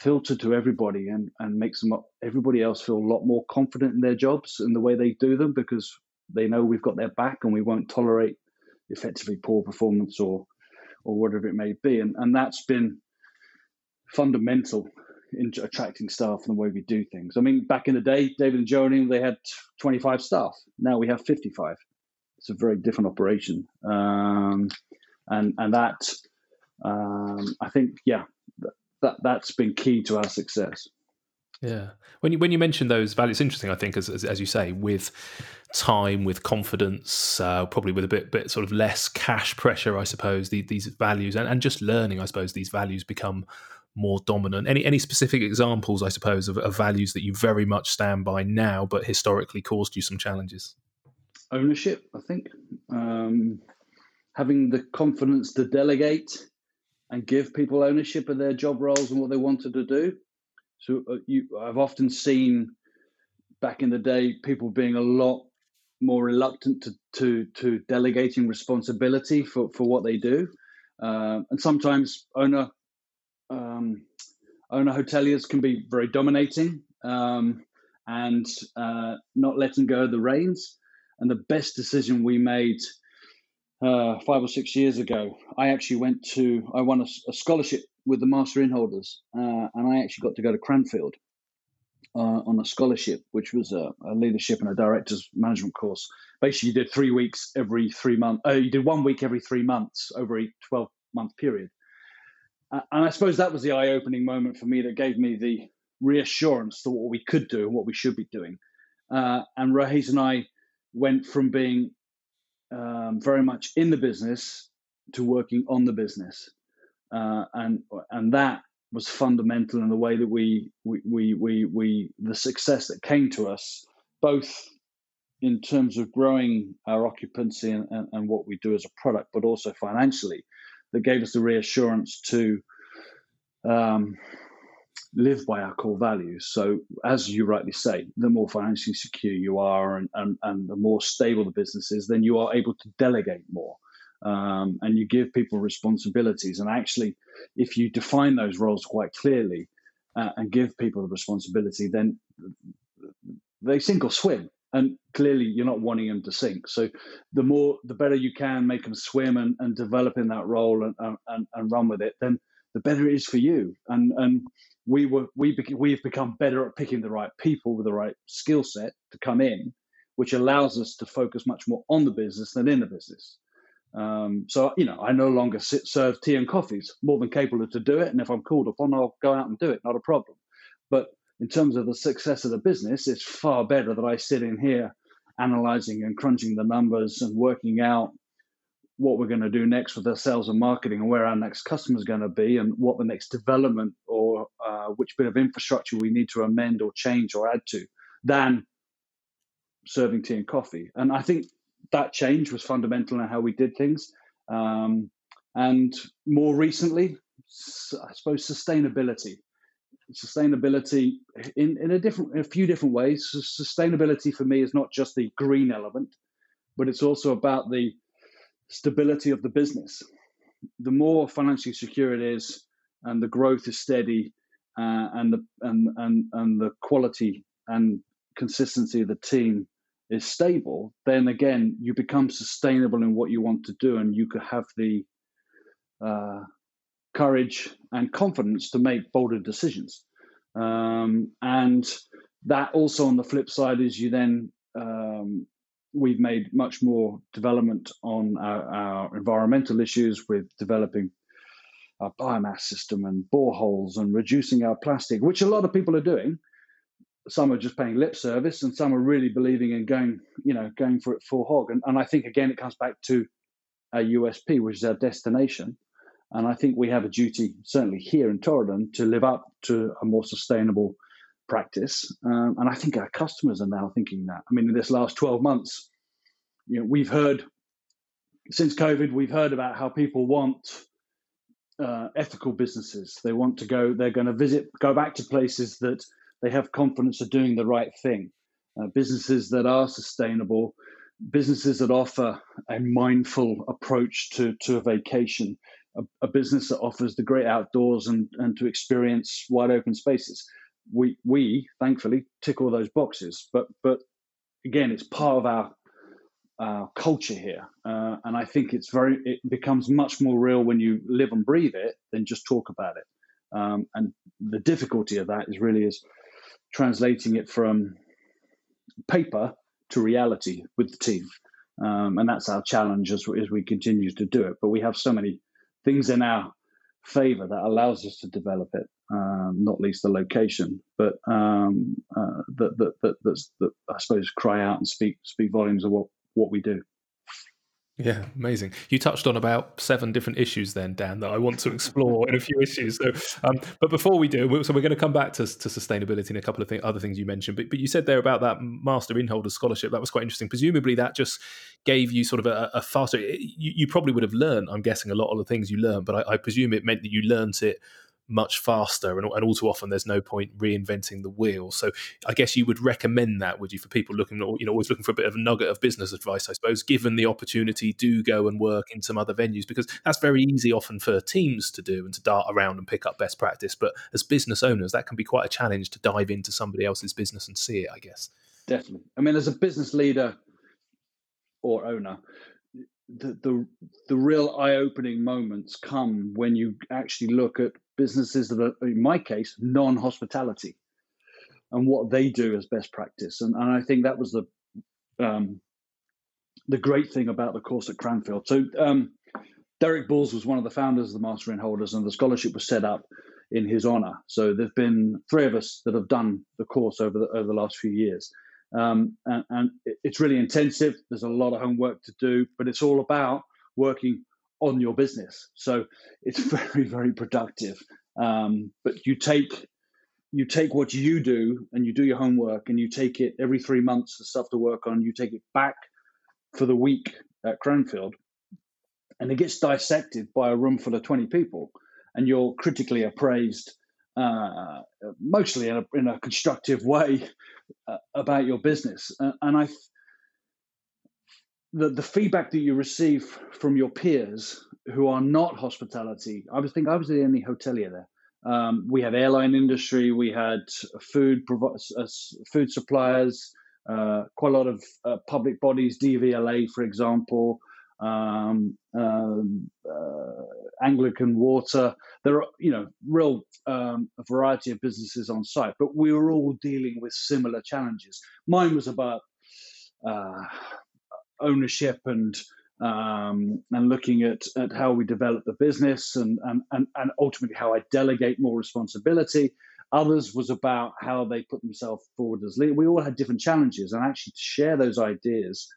filter to everybody and, and makes them everybody else feel a lot more confident in their jobs and the way they do them because they know we've got their back and we won't tolerate effectively poor performance or or whatever it may be. And and that's been fundamental in attracting staff and the way we do things. I mean back in the day david and jody they had 25 staff. Now we have 55 it's a very different operation. Um, and and that um, i think yeah that that's been key to our success. Yeah, when you when you mention those values, it's interesting. I think, as as, as you say, with time, with confidence, uh, probably with a bit bit sort of less cash pressure, I suppose. The, these values and, and just learning, I suppose, these values become more dominant. Any any specific examples, I suppose, of, of values that you very much stand by now, but historically caused you some challenges? Ownership, I think. Um, having the confidence to delegate and give people ownership of their job roles and what they wanted to do. So uh, you, I've often seen back in the day people being a lot more reluctant to to, to delegating responsibility for, for what they do, uh, and sometimes owner um, owner hoteliers can be very dominating um, and uh, not letting go of the reins. And the best decision we made uh, five or six years ago, I actually went to, I won a, a scholarship with the Master Innholders, uh, and I actually got to go to Cranfield uh, on a scholarship, which was a, a, leadership and a director's management course. Basically, you did three weeks every three months. Uh, you did one week every three months over a twelve month period. and I suppose that was the eye opening moment for me that gave me the reassurance to what we could do and what we should be doing. Uh, and Rohaise and I went from being um, very much in the business to working on the business, uh, and and that was fundamental in the way that we we, we we we the success that came to us, both in terms of growing our occupancy and, and, and what we do as a product, but also financially. that gave us the reassurance to um, live by our core values. So, as you rightly say, the more financially secure you are and, and, and the more stable the business is, then you are able to delegate more. Um, and you give people responsibilities. And actually, if you define those roles quite clearly uh, and give people the responsibility, then they sink or swim. And clearly, you're not wanting them to sink. So, the more, the better you can make them swim and, and develop in that role and, and, and run with it, then the better it is for you. And and we were we we've become better at picking the right people with the right skill set to come in, which allows us to focus much more on the business than in the business. Um, so you know, I no longer sit, serve tea and coffees. More than capable to do it, and if I'm called upon, I'll go out and do it. Not a problem. But in terms of the success of the business, it's far better that I sit in here analyzing and crunching the numbers and working out what we're going to do next with our sales and marketing and where our next customer is going to be and what the next development or uh, which bit of infrastructure we need to amend or change or add to than serving tea and coffee. And I think that change was fundamental in how we did things. Um, and more recently, I suppose sustainability. Sustainability in, in a different, in a few different ways. Sustainability for me is not just the green element, but it's also about the stability of the business. The more financially secure it is, and the growth is steady, uh, and the and, and and the quality and consistency of the team is stable, then again you become sustainable in what you want to do, and you could have the uh, courage and confidence to make bolder decisions. Um, and that also on the flip side is you then um, we've made much more development on our, our, environmental issues with developing our biomass system and boreholes and reducing our plastic, which a lot of people are doing. Some are just paying lip service, and some are really believing in going, you know, going for it full hog. And, and I think again, it comes back to our USP, which is our destination. And I think we have a duty, certainly here in Torridon, to live up to a more sustainable practice. Um, and I think our customers are now thinking that. I mean, in this last 12 months, you know, we've heard since COVID, we've heard about how people want uh, ethical businesses. They want to go, they're going to visit, go back to places that they have confidence are doing the right thing. Uh, businesses that are sustainable, businesses that offer a mindful approach to, to a vacation, a, a business that offers the great outdoors and, and to experience wide open spaces we we thankfully tick all those boxes. But but again, it's part of our our culture here, uh, and I think it's very it becomes much more real when you live and breathe it than just talk about it. Um, and the difficulty of that is really is translating it from paper to reality with the team. Um, and that's our challenge as, as we continue to do it. But we have so many things in our favor that allows us to develop it um, not least the location, but um, uh, that, that, that, that's, that I suppose cry out and speak speak volumes of what, what we do. Yeah, amazing. You touched on about seven different issues then, Dan, that I want to explore in a few issues. So, um, but before we do, so we're going to come back to, to sustainability and a couple of th- other things you mentioned. But, but you said there about that Master Innholder Scholarship. That was quite interesting. Presumably, that just gave you sort of a, a faster. You, you, probably would have learned, I'm guessing, a lot of the things you learned, but I, I presume it meant that you learned it much faster and, and all too often there's no point reinventing the wheel. So i guess you would recommend that would you for people looking you know always looking for a bit of a nugget of business advice i suppose given the opportunity do go and work in some other venues because that's very easy often for teams to do and to dart around and pick up best practice. But as business owners that can be quite a challenge to dive into somebody else's business and see it i guess. Definitely. I mean as a business leader or owner the, the the real eye-opening moments come when you actually look at businesses that are, in my case, non-hospitality, and what they do as best practice. And, and I think that was the um, the great thing about the course at Cranfield. So um, Derek Bulls was one of the founders of the Master Innholders, and the scholarship was set up in his honor. So there's been three of us that have done the course over the, over the last few years. Um, and, and, it's really intensive. There's a lot of homework to do, but it's all about working on your business. So it's very, very productive. Um, but you take you take what you do and you do your homework and you take it every three months the stuff to work on. You take it back for the week at Cranfield, and it gets dissected by a room full of 20 people and you're critically appraised uh, mostly in a, in a, constructive way uh, about your business uh, and i the, the feedback that you receive from your peers who are not hospitality i was think i was the only hotelier there um, we had airline industry we had food uh, food suppliers uh, quite a lot of uh, public bodies dvla for example um, um, uh, Anglian Water. There are, you know, real um, variety of businesses on site, but we were all dealing with similar challenges. Mine was about uh, ownership and um, and looking at, at how we develop the business and, and, and, and ultimately how I delegate more responsibility. Others was about how they put themselves forward as leaders. We all had different challenges, and actually to share those ideas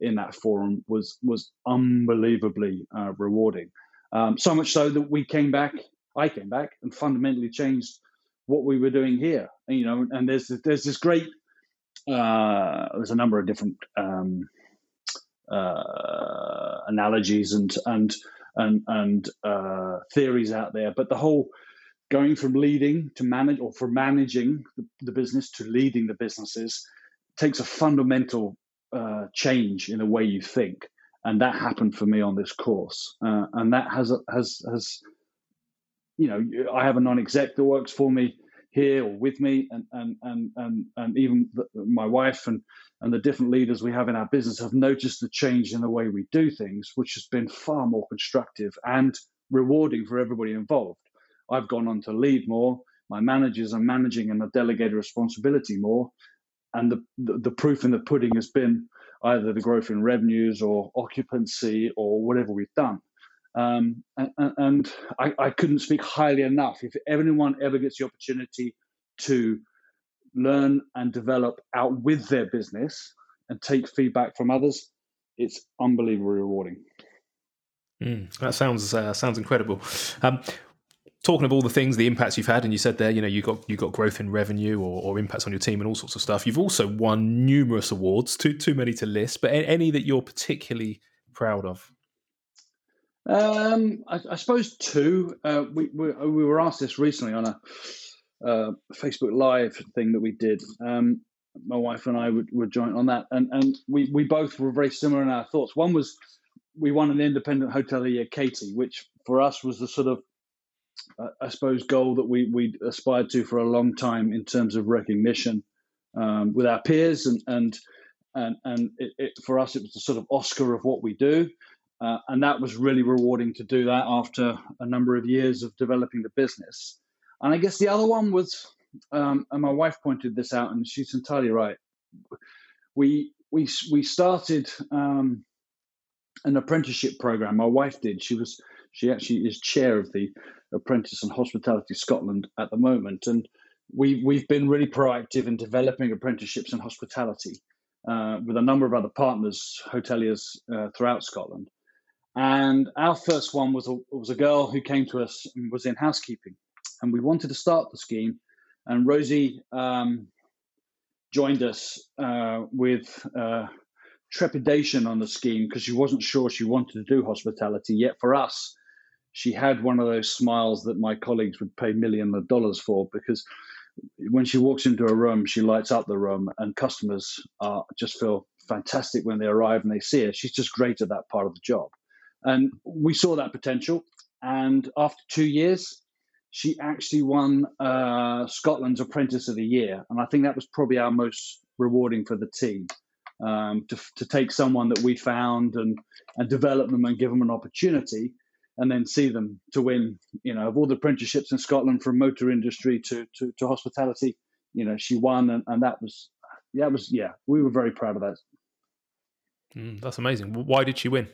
in that forum was was unbelievably uh, rewarding. Um, so much so that we came back, I came back, and fundamentally changed what we were doing here. You know, and there's there's this great uh, there's a number of different um, uh, analogies and and and and uh, theories out there, but the whole going from leading to manage or from managing the, the business to leading the businesses takes a fundamental uh, change in the way you think, and that happened for me on this course, uh, and that has has has you know I have a non-exec that works for me here or with me, and and and and, and even the, my wife and and the different leaders we have in our business have noticed the change in the way we do things, which has been far more constructive and rewarding for everybody involved. I've gone on to lead more. My managers are managing and are delegated responsibility more, and the, the, the proof in the pudding has been either the growth in revenues or occupancy or whatever we've done. Um, and, and I, I, couldn't speak highly enough. If anyone ever gets the opportunity to learn and develop out with their business and take feedback from others, it's unbelievably rewarding. Mm, that sounds uh, sounds incredible. Um, talking of all the things, the impacts you've had, and you said there, you know, you got you got growth in revenue or, or, impacts on your team and all sorts of stuff. You've also won numerous awards, too too many to list, but any that you're particularly proud of. Um, I, I, suppose two. Uh, we, we, we were asked this recently on a uh, Facebook Live thing that we did. Um, my wife and I were, were joint on that, and and we we both were very similar in our thoughts. One was we won an independent hotelier, Catey, which for us was the sort of I suppose, goal that we we aspired to for a long time in terms of recognition um, with our peers, and and and and it, it, for us, it was the sort of Oscar of what we do, uh, and that was really rewarding to do that after a number of years of developing the business. And I guess the other one was, um, and my wife pointed this out, and she's entirely right. We we we started um, an apprenticeship program. My wife did. She was she actually is chair of the Apprentice and Hospitality Scotland at the moment, and we we've been really proactive in developing apprenticeships in hospitality uh, with a number of other partners, hoteliers uh, throughout Scotland. And our first one was a, was a girl who came to us and was in housekeeping, and we wanted to start the scheme. And Rosie um, joined us uh, with uh, trepidation on the scheme because she wasn't sure she wanted to do hospitality. Yet for us, she had one of those smiles that my colleagues would pay millions of dollars for because when she walks into a room, she lights up the room, and customers just feel fantastic when they arrive and they see her. She's just great at that part of the job. And we saw that potential. And after two years, she actually won uh, Scotland's Apprentice of the Year. And I think that was probably our most rewarding for the team um, to, to take someone that we found and, and develop them and give them an opportunity and then see them to win. You know, of all the apprenticeships in Scotland, from motor industry to to, to hospitality, you know, she won, and, and that was yeah, was yeah, we were very proud of that. Mm, that's amazing. Why did she win?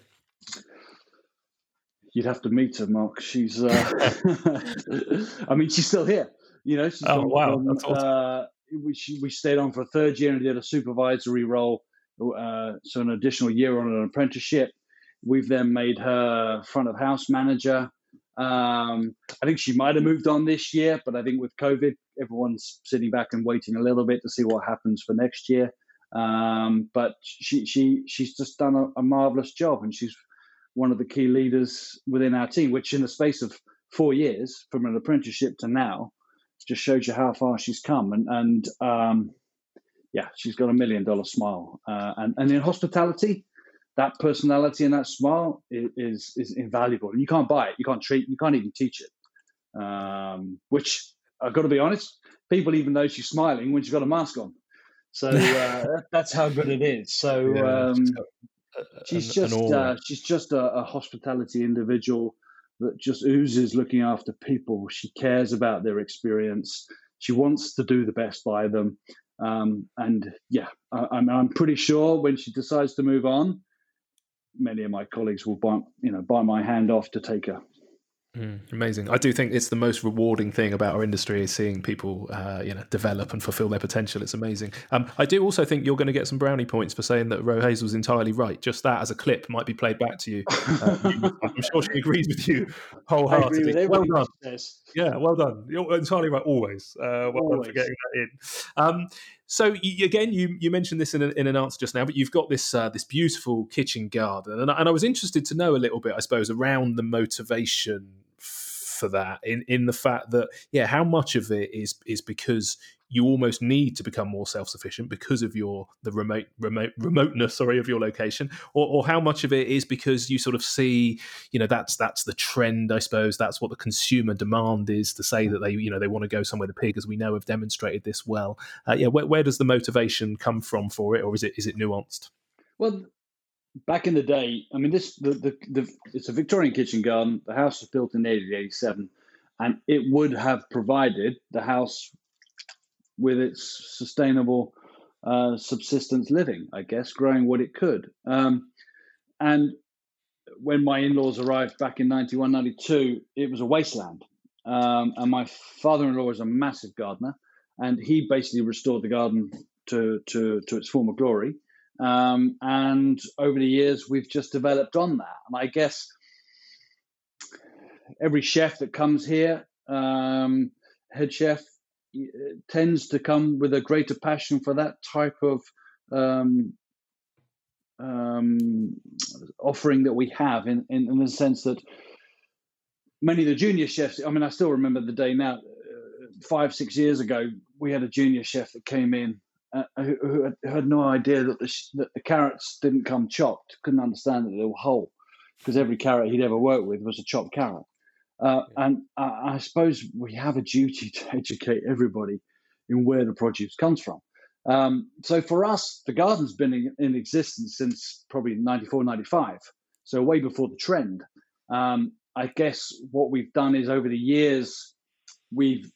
You'd have to meet her, Mark. She's, uh, I mean, she's still here. You know, she's oh wow, that's awesome. Uh, we she, we stayed on for a third year and did a supervisory role, uh, so an additional year on an apprenticeship. We've then made her front of house manager. Um, I think she might have moved on this year, but I think with COVID, everyone's sitting back and waiting a little bit to see what happens for next year. Um, but she she she's just done a, a marvelous job, and she's one of the key leaders within our team, which in the space of four years, from an apprenticeship to now, just shows you how far she's come. And, and um, yeah, she's got a million dollar smile. Uh, and, and in hospitality, that personality and that smile is, is invaluable. And you can't buy it. You can't treat. You can't even teach it. Um, which I've got to be honest, people even know she's smiling when she's got a mask on. So uh, that's how good it is. So yeah, um, she's just uh, she's just a, a, hospitality individual that just oozes looking after people. She cares about their experience. She wants to do the best by them. Um, and yeah, I, I'm, I'm pretty sure when she decides to move on, many of my colleagues will bite, you know, bite my hand off to take her. Mm, amazing. I do think it's the most rewarding thing about our industry is seeing people, uh, you know, develop and fulfill their potential. It's amazing. Um, I do also think you're going to get some brownie points for saying that Rohaise was entirely right. Just that as a clip might be played back to you. Uh, I'm sure she agrees with you wholeheartedly. With well done. Yeah, well done. You're entirely right. Always. Uh, well always. done for getting that in. Um, so you, again, you you mentioned this in, a, in an answer just now, but you've got this uh, this beautiful kitchen garden, and, and I was interested to know a little bit, I suppose, around the motivation for that in in the fact that yeah how much of it is is because you almost need to become more self-sufficient because of your the remote remote remoteness sorry of your location or, or how much of it is because you sort of see you know that's that's the trend i suppose that's what the consumer demand is to say that they you know they want to go somewhere the pig as we know have demonstrated this well. Uh, yeah where, where does the motivation come from for it or is it is it nuanced? Well back in the day, I mean, this the, the, the it's a Victorian kitchen garden. The house was built in 1887, and it would have provided the house with its sustainable uh, subsistence living, I guess, growing what it could. Um, and when my in-laws arrived back in 91, 92, it was a wasteland. Um, and my father-in-law was a massive gardener, and he basically restored the garden to to to its former glory. Um, and over the years, we've just developed on that. And I guess every chef that comes here, um, head chef, tends to come with a greater passion for that type of um, um, offering that we have, in, in, in the sense that many of the junior chefs, I mean, I still remember the day now, uh, five, six years ago, we had a junior chef that came in uh, who, who, had, who, had, no idea that the, that the carrots didn't come chopped, couldn't understand that they were whole, because every carrot he'd ever worked with was a chopped carrot. Uh. And I, I, suppose we have a duty to educate everybody in where the produce comes from. Um, so for us, the garden's been in, in, existence since probably 94, 95, so way before the trend. Um, I guess what we've done is over the years, we've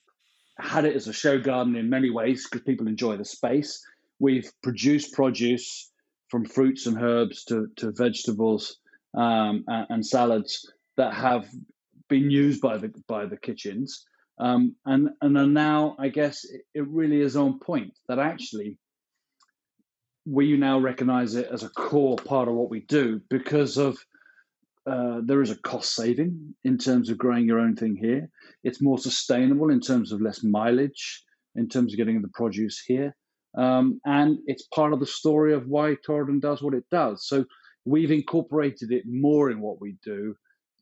had it as a show garden in many ways because people enjoy the space. We've produced produce from fruits and herbs to, to vegetables um, and, and, salads that have been used by the by the kitchens. Um, and and are now, I guess, it, it really is on point that actually we now recognize it as a core part of what we do because of uh, there is a cost saving in terms of growing your own thing here. It's more sustainable in terms of less mileage, in terms of getting the produce here. Um, and it's part of the story of why Torridon does what it does. So we've incorporated it more in what we do,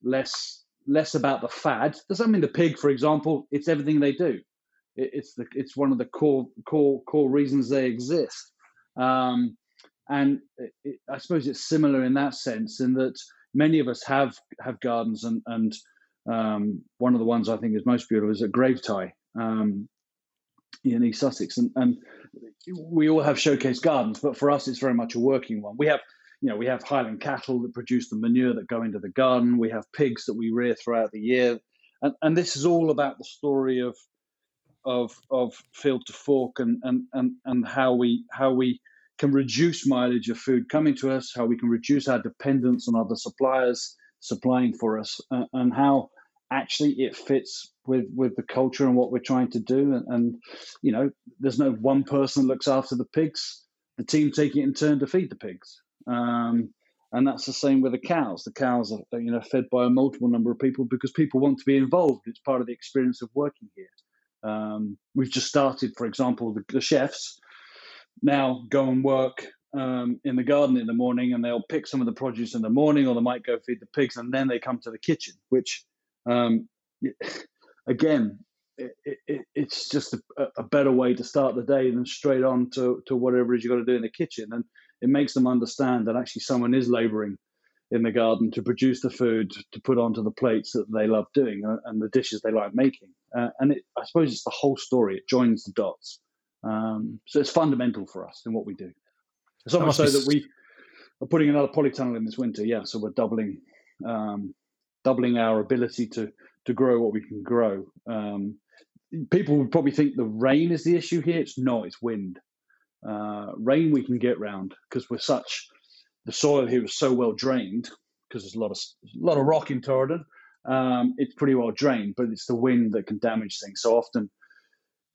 less less about the fad. Does that mean the pig, for example? It's everything they do. It, it's the it's one of the core core core reasons they exist. Um, and it, I suppose it's similar in that sense, in that many of us have have gardens, and and um, one of the ones I think is most beautiful is at Gravetye um, in East Sussex, and, and we all have showcase gardens, but for us it's very much a working one. We have you know we have Highland cattle that produce the manure that go into the garden. We have pigs that we rear throughout the year, and and this is all about the story of of of field to fork and and and and how we how we can reduce mileage of food coming to us, how we can reduce our dependence on other suppliers supplying for us, uh, and how actually it fits with with the culture and what we're trying to do. And, and, you know, there's no one person looks after the pigs. The team taking it in turn to feed the pigs. Um, and that's the same with the cows. The cows are you know fed by a multiple number of people because people want to be involved. It's part of the experience of working here. Um, we've just started, for example, the, the chefs now go and work um, in the garden in the morning and they'll pick some of the produce in the morning or they might go feed the pigs and then they come to the kitchen which um, again it, it, it's just a, a, better way to start the day than straight on to, to whatever it is you've got to do in the kitchen and it makes them understand that actually someone is laboring in the garden to produce the food to put onto the plates that they love doing uh, and the dishes they like making uh, and it, i suppose it's the whole story it joins the dots um, so it's fundamental for us in what we do so much so that we are putting another polytunnel in this winter. Yeah, so we're doubling um, doubling our ability to to grow what we can grow. Um, people would probably think the rain is the issue here. It's not. It's wind. Uh, rain we can get round because we're such the soil here is so well drained because there's a lot of a lot of rock in Torridon. Um, it's pretty well drained, but it's the wind that can damage things. So often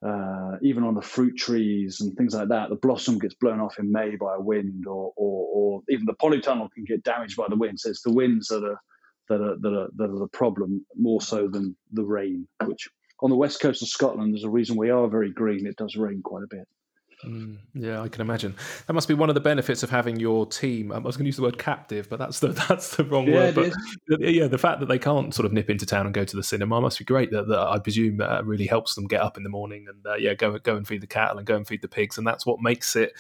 uh, even on the fruit trees and things like that, the blossom gets blown off in May by a wind, or, or, or even the polytunnel can get damaged by the wind. So it's the winds that are that are that are that are the problem more so than the rain. Which on the west coast of Scotland, there's a reason we are very green. It does rain quite a bit. Mm, yeah, I can imagine. That must be one of the benefits of having your team. I was going to use the word captive, but that's the that's the wrong yeah, word. But yeah, the fact that they can't sort of nip into town and go to the cinema must be great. That, that I presume uh, really helps them get up in the morning and uh, yeah, go go and feed the cattle and go and feed the pigs, and that's what makes it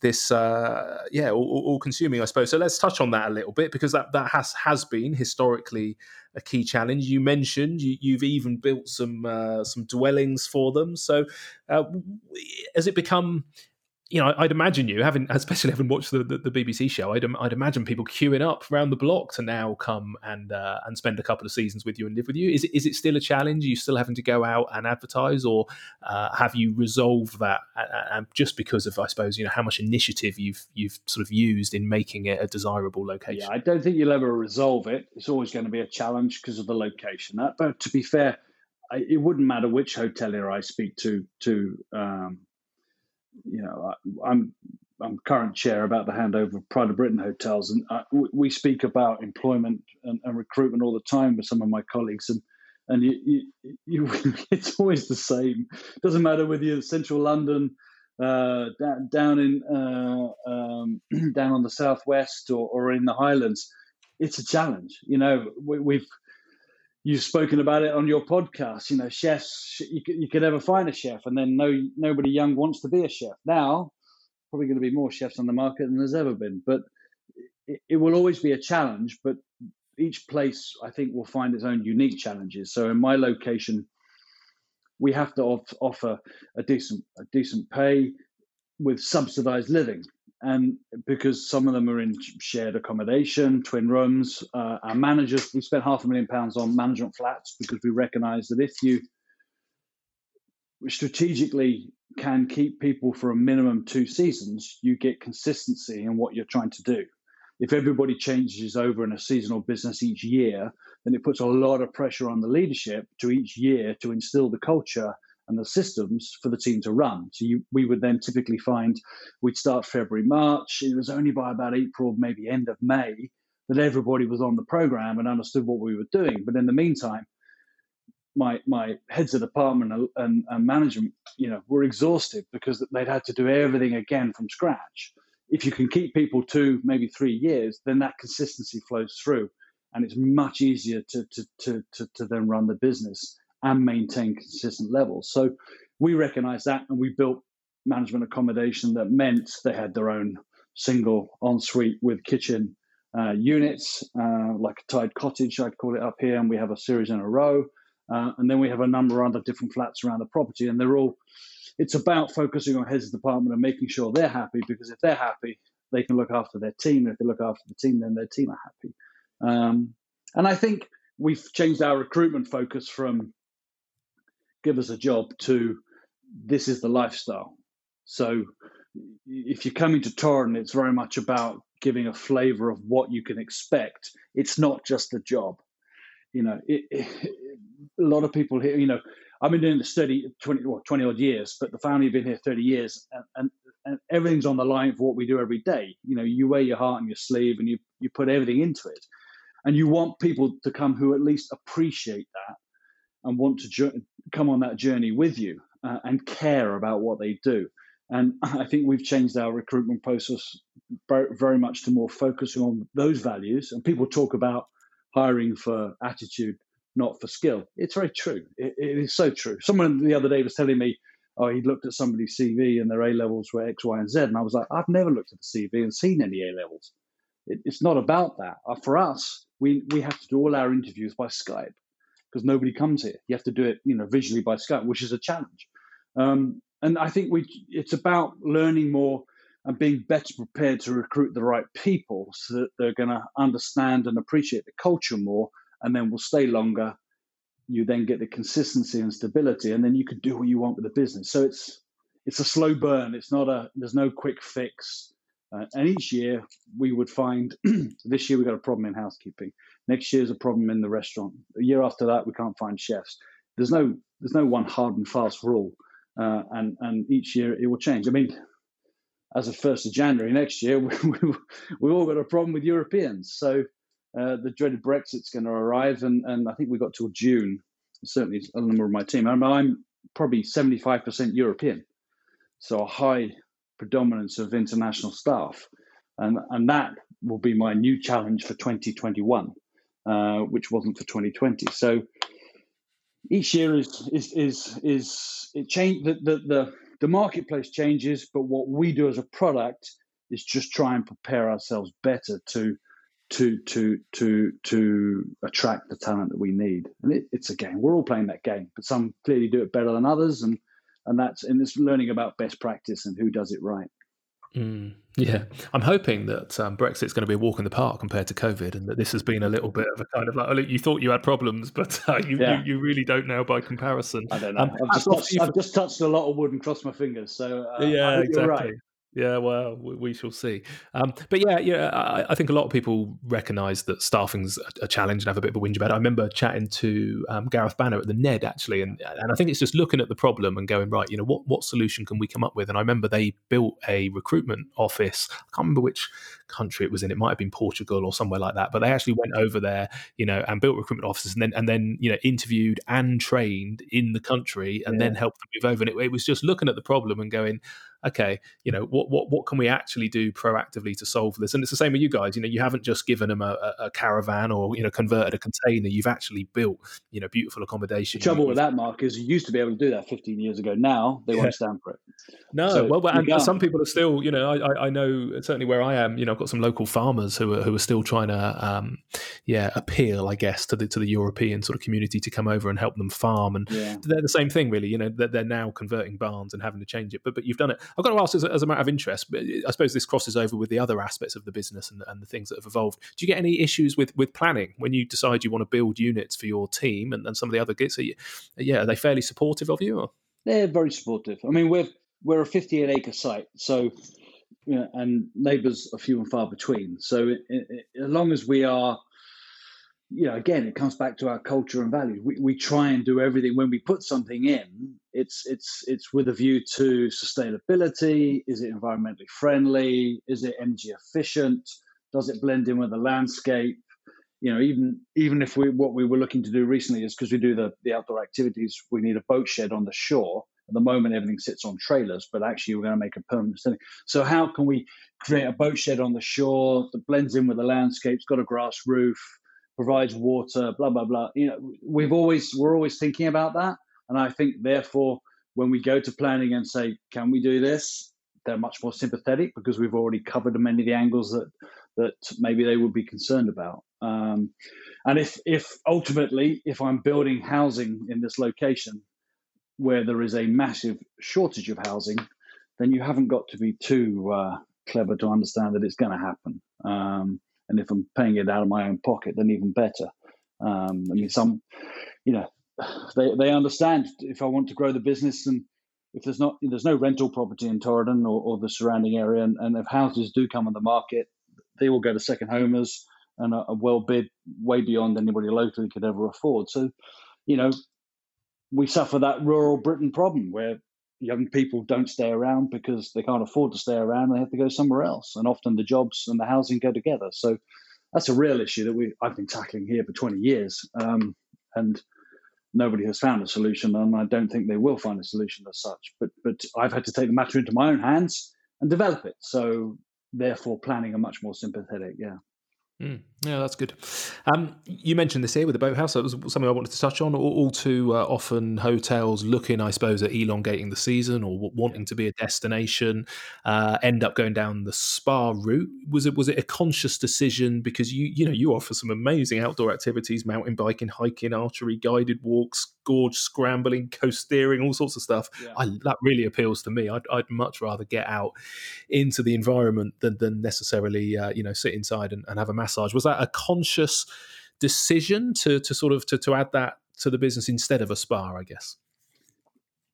this uh, yeah all, all, consuming i suppose. So let's touch on that a little bit because that that has has been historically a key challenge. You mentioned you, have even built some uh, some dwellings for them. So uh, has it become you know, I'd imagine you having, especially having watched the, the, the, BBC show, I'd, I'd imagine people queuing up around the block to now come and uh, and spend a couple of seasons with you and live with you. Is it is it still a challenge? Are you still having to go out and advertise, or uh, have you resolved that? And just because of, I suppose, you know, how much initiative you've you've sort of used in making it a desirable location. Yeah, I don't think you'll ever resolve it. It's always going to be a challenge because of the location. But to be fair, it wouldn't matter which hotelier I speak to to um, you know, I, am I'm current chair about the handover of Pride of Britain hotels, and I, we speak about employment and, and, recruitment all the time with some of my colleagues, and and you, you, you it's always the same. Doesn't matter whether you're central London, uh, down, in uh, um, down on the southwest or, or in the Highlands. It's a challenge. You know, we, we've you've spoken about it on your podcast. You know, chefs, you you could never find a chef, and then no nobody young wants to be a chef. Now, probably going to be more chefs on the market than there's ever been, but it, it will always be a challenge. But each place, I think, will find its own unique challenges. So, in my location, we have to off, offer a decent a decent pay with subsidized living and because some of them are in shared accommodation, twin rooms, uh, our managers, we spent half a million pounds on management flats because we recognise that if you strategically can keep people for a minimum two seasons, you get consistency in what you're trying to do. If everybody changes over in a seasonal business each year, then it puts a lot of pressure on the leadership to each year to instill the culture and the systems for the team to run. So you, we would then typically find we'd start February, March. It was only by about April, maybe end of May, that everybody was on the program and understood what we were doing. But in the meantime, my my heads of department and, and, management, you know, were exhausted because they'd had to do everything again from scratch. If you can keep people two, maybe three years, then that consistency flows through, and it's much easier to to to to, to then run the business and maintain consistent levels. So we recognized that and we built management accommodation that meant they had their own single ensuite with kitchen uh, units, uh, like a tied cottage, I'd call it up here, and we have a series in a row. Uh, and then we have a number of other different flats around the property, and they're all. It's about focusing on heads of department and making sure they're happy because if they're happy, they can look after their team. If they look after the team, then their team are happy. Um, and I think we've changed our recruitment focus from give us a job to this is the lifestyle. So if you're coming to Torridon, it's very much about giving a flavor of what you can expect. It's not just a job. You know, it, it, a lot of people here, you know, I've been doing this 30, 20, well, 20 odd years, but the family have been here 30 years and, and, and everything's on the line for what we do every day. You know, you wear your heart on your sleeve and you, you put everything into it. And you want people to come who at least appreciate that and want to ju- come on that journey with you uh, and care about what they do. And I think we've changed our recruitment process very much to more focusing on those values. And people talk about hiring for attitude, not for skill. It's very true. it, it is so true. Someone the other day was telling me, oh, he looked at somebody's CV and their A levels were X, Y, and Z. And I was like, I've never looked at the CV and seen any A levels. It, it's not about that. Uh, for us, we, we have to do all our interviews by Skype because nobody comes here. You have to do it, you know, visually by Skype, which is a challenge. Um, and I think we it's about learning more and being better prepared to recruit the right people so that they're going to understand and appreciate the culture more and then will stay longer you then get the consistency and stability and then you can do what you want with the business so it's it's a slow burn it's not a there's no quick fix uh, and each year we would find this year we got a problem in housekeeping next year's a problem in the restaurant a year after that we can't find chefs there's no there's no one hard and fast rule uh, and and each year it will change. I mean, as of first of January next year, we, we, we've all got a problem with Europeans. So uh, the dreaded Brexit's going to arrive, and and I think we got till June. Certainly, a number of my team. I'm, I'm probably 75% European, so a high predominance of international staff, and and that will be my new challenge for 2021, uh, which wasn't for 2020. So each year is is is is it change the, the the the marketplace changes, but what we do as a product is just try and prepare ourselves better to to to to to attract the talent that we need. And it, it's a game. We're all playing that game, but some clearly do it better than others, and and that's and it's learning about best practice and who does it right. Mm, yeah, I'm hoping that um, Brexit's going to be a walk in the park compared to COVID, and that this has been a little bit of a kind of like, oh, you thought you had problems, but uh, you, yeah. you, you really don't now by comparison. I don't know. Um, I've, just touched, I've, just touched, a lot of wood and crossed my fingers, so uh, yeah, exactly. Right. Yeah, well, we shall see. Um, but yeah, yeah, I, I, think a lot of people recognise that staffing's a, challenge and have a bit of a whinge about it. I remember chatting to um, Gareth Banner at the Ned actually, and and I think it's just looking at the problem and going right, you know, what what solution can we come up with? And I remember they built a recruitment office. I can't remember which country it was in. It might have been Portugal or somewhere like that. But they actually went over there, you know, and built recruitment offices, and then and then you know interviewed and trained in the country, and yeah. then helped them move over. And it, it was just looking at the problem and going okay, you know, what what what can we actually do proactively to solve this? And it's the same with you guys. You know, you haven't just given them a, a caravan or you know converted a container. You've actually built you know beautiful accommodation. The trouble with that, Mark, is you used to be able to do that 15 years ago. Now they yeah. won't stand for it. No, so well, and some people are still. You know, I, I know certainly where I am. You know, I've got some local farmers who are who are still trying to, um, yeah, appeal, I guess, to the to the European sort of community to come over and help them farm. And yeah. they're the same thing, really. You know, they're, they're now converting barns and having to change it. But but you've done it. I've got to ask as a, as a, matter of interest, but I suppose this crosses over with the other aspects of the business and, and, the things that have evolved. Do you get any issues with with planning when you decide you want to build units for your team and, and some of the other gigs? Are you, yeah, are they fairly supportive of you? Or? They're very supportive. I mean, we're we're a 58 acre site, so you know, and neighbours are few and far between. So it, it, as long as we are you know, again, it comes back to our culture and values. We, we try and do everything when we put something in. It's it's it's with a view to sustainability. Is it environmentally friendly? Is it energy efficient? Does it blend in with the landscape? You know, even even if we what we were looking to do recently is because we do the the outdoor activities, we need a boat shed on the shore. At the moment, everything sits on trailers, but actually, we're going to make a permanent thing. So, how can we create a boat shed on the shore that blends in with the landscape? It's got a grass roof provides water, blah blah blah. You know, we've always we're always thinking about that, and I think therefore when we go to planning and say, can we do this? They're much more sympathetic because we've already covered many of the angles that that maybe they would be concerned about. Um, and if if ultimately if I'm building housing in this location where there is a massive shortage of housing, then you haven't got to be too uh, clever to understand that it's going to happen. Um, and if I'm paying it out of my own pocket, then even better. Um, I mean, some, you know, they they understand if I want to grow the business and if there's not there's no rental property in Torridon or, or the surrounding area, and, and, if houses do come on the market, they will go to second homers and a, well bid way beyond anybody locally could ever afford. So, you know, we suffer that rural Britain problem where young people don't stay around because they can't afford to stay around. They have to go somewhere else, and often the jobs and the housing go together. So that's a real issue that we I've been tackling here for 20 years, um, and nobody has found a solution, and I don't think they will find a solution as such. But but I've had to take the matter into my own hands and develop it. So therefore, planning a much more sympathetic. Yeah. Mm, yeah, that's good. Um, you mentioned this here with the boathouse. That was something I wanted to touch on. All, all too uh, often, hotels looking, I suppose, at elongating the season or wanting to be a destination, uh, end up going down the spa route. Was it was it a conscious decision because you you know you offer some amazing outdoor activities, mountain biking, hiking, archery, guided walks, gorge scrambling, coasteering, all sorts of stuff. Yeah. I, that really appeals to me. I'd, I'd, much rather get out into the environment than than necessarily uh, you know sit inside and, and have a massage. Was that a conscious decision to to sort of to, to add that to the business instead of a spa? I guess.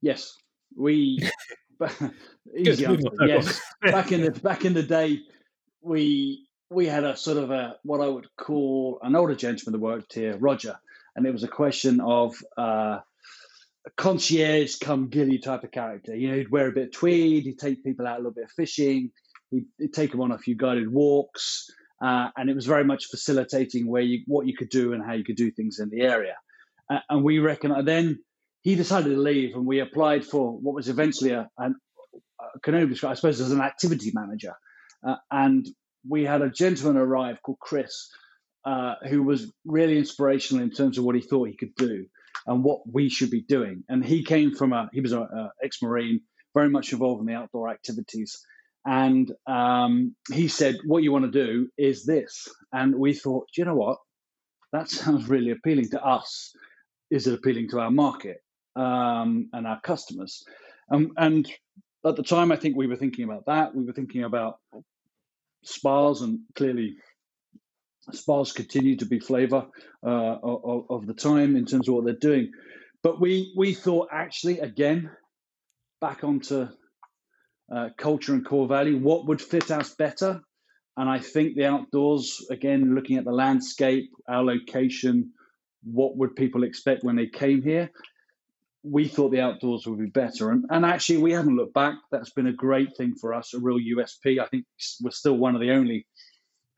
Yes, we. easy answer. Yes, back in the back in the day, we we had a sort of a what I would call an older gentleman that worked here, Roger, and it was a question of uh, a concierge come gilly type of character. You know, he'd wear a bit of tweed, he'd take people out a little bit of fishing, he'd, he'd take them on a few guided walks, uh, and it was very much facilitating where you what you could do and how you could do things in the area. Uh, and we reckon then he decided to leave, and we applied for what was eventually a, an can only describe, I suppose, as an activity manager. Uh, and we had a gentleman arrive called Chris, uh, who was really inspirational in terms of what he thought he could do and what we should be doing. And he came from a he was an ex-marine, very much involved in the outdoor activities. And um, he said, What you want to do is this. And we thought, you know what? That sounds really appealing to us. Is it appealing to our market um, and our customers? Um, and at the time, I think we were thinking about that. We were thinking about spas, and clearly, spas continue to be flavour uh, of, of the time in terms of what they're doing. But we we thought actually again back onto uh, culture and core value. What would fit us better? And I think the outdoors, again, looking at the landscape, our location, what would people expect when they came here? We thought the outdoors would be better. And, and actually, we haven't looked back. That's been a great thing for us, a real USP. I think we're still one of the only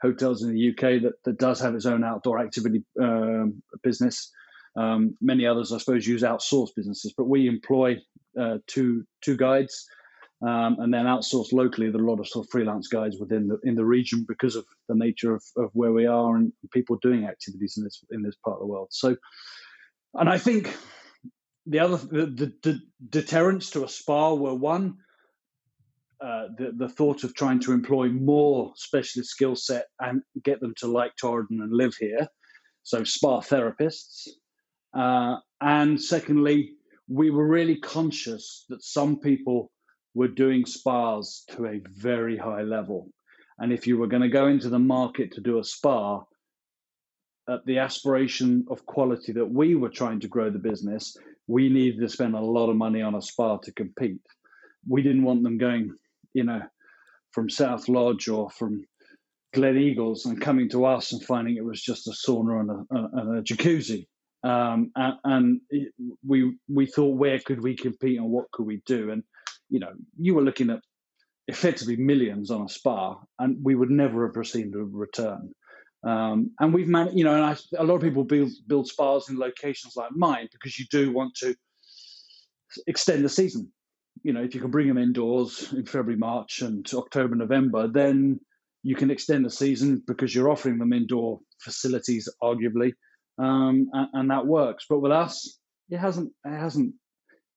hotels in the UK that, that does have its own outdoor activity um, business. Um, many others, I suppose, use outsourced businesses, but we employ uh, two two guides um, and then outsourced locally. A lot of sort of freelance guides within the in the region because of the nature of, of where we are and people doing activities in this in this part of the world. So, and I think the other the, the, the deterrents to a spa were one. Uh, the, the thought of trying to employ more specialist skill set and get them to like Torridon and live here, so spa therapists, uh, and secondly, we were really conscious that some people were doing spas to a very high level. And if you were going to go into the market to do a spa, at the aspiration of quality that we were trying to grow the business, we needed to spend a lot of money on a spa to compete. We didn't want them going, you know, from South Lodge or from Gleneagles and coming to us and finding it was just a sauna and a, and a jacuzzi. Um, and, and we we thought, where could we compete and what could we do? And you know, you were looking at effectively millions on a spa, and we would never have received a return. Um, and we've managed, you know, and I, a lot of people build build spas in locations like mine because you do want to extend the season. You know, if you can bring them indoors in February, March, and October, November, then you can extend the season because you're offering them indoor facilities, arguably, um, and, and, that works. But with us, it hasn't it hasn't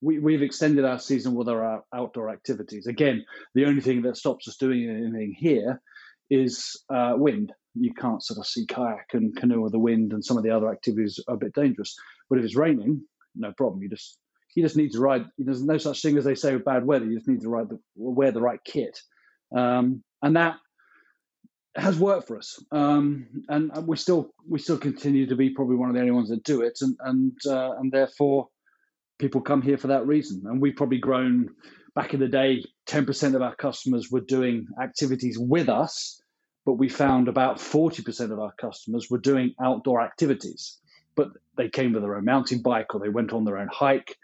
we, we've extended our season with our outdoor activities. Again, the only thing that stops us doing anything here is uh, wind. You can't sort of sea kayak and canoe with the wind, and some of the other activities are a bit dangerous. But if it's raining, no problem. You just you just need to ride. There's no such thing as they say with bad weather. You just need to ride the, wear the right kit, um, and that has worked for us. Um, and we still we still continue to be probably one of the only ones that do it, and and uh, and therefore people come here for that reason. And we've probably grown back in the day, 10% of our customers were doing activities with us, but we found about 40% of our customers were doing outdoor activities. But they came with their own mountain bike or they went on their own hike.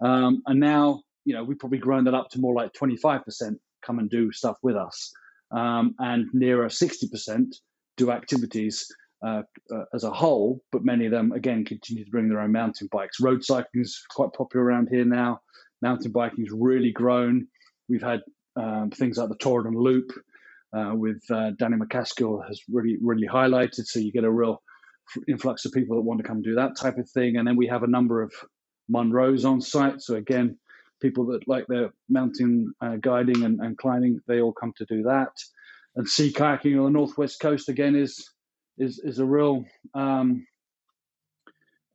Um, and now, you know, we've probably grown that up to more like 25% come and do stuff with us. Um, and nearer 60% do activities uh, uh, as a whole, but many of them again continue to bring their own mountain bikes. Road cycling is quite popular around here now. Mountain biking has really grown. We've had um, things like the Torridon Loop uh, with uh, Danny MacAskill has really really highlighted. So you get a real influx of people that want to come do that type of thing, and then we have a number of Munros on site. So again, people that like their mountain uh, guiding and, and, climbing, they all come to do that. And sea kayaking on the northwest coast again is is is a real um,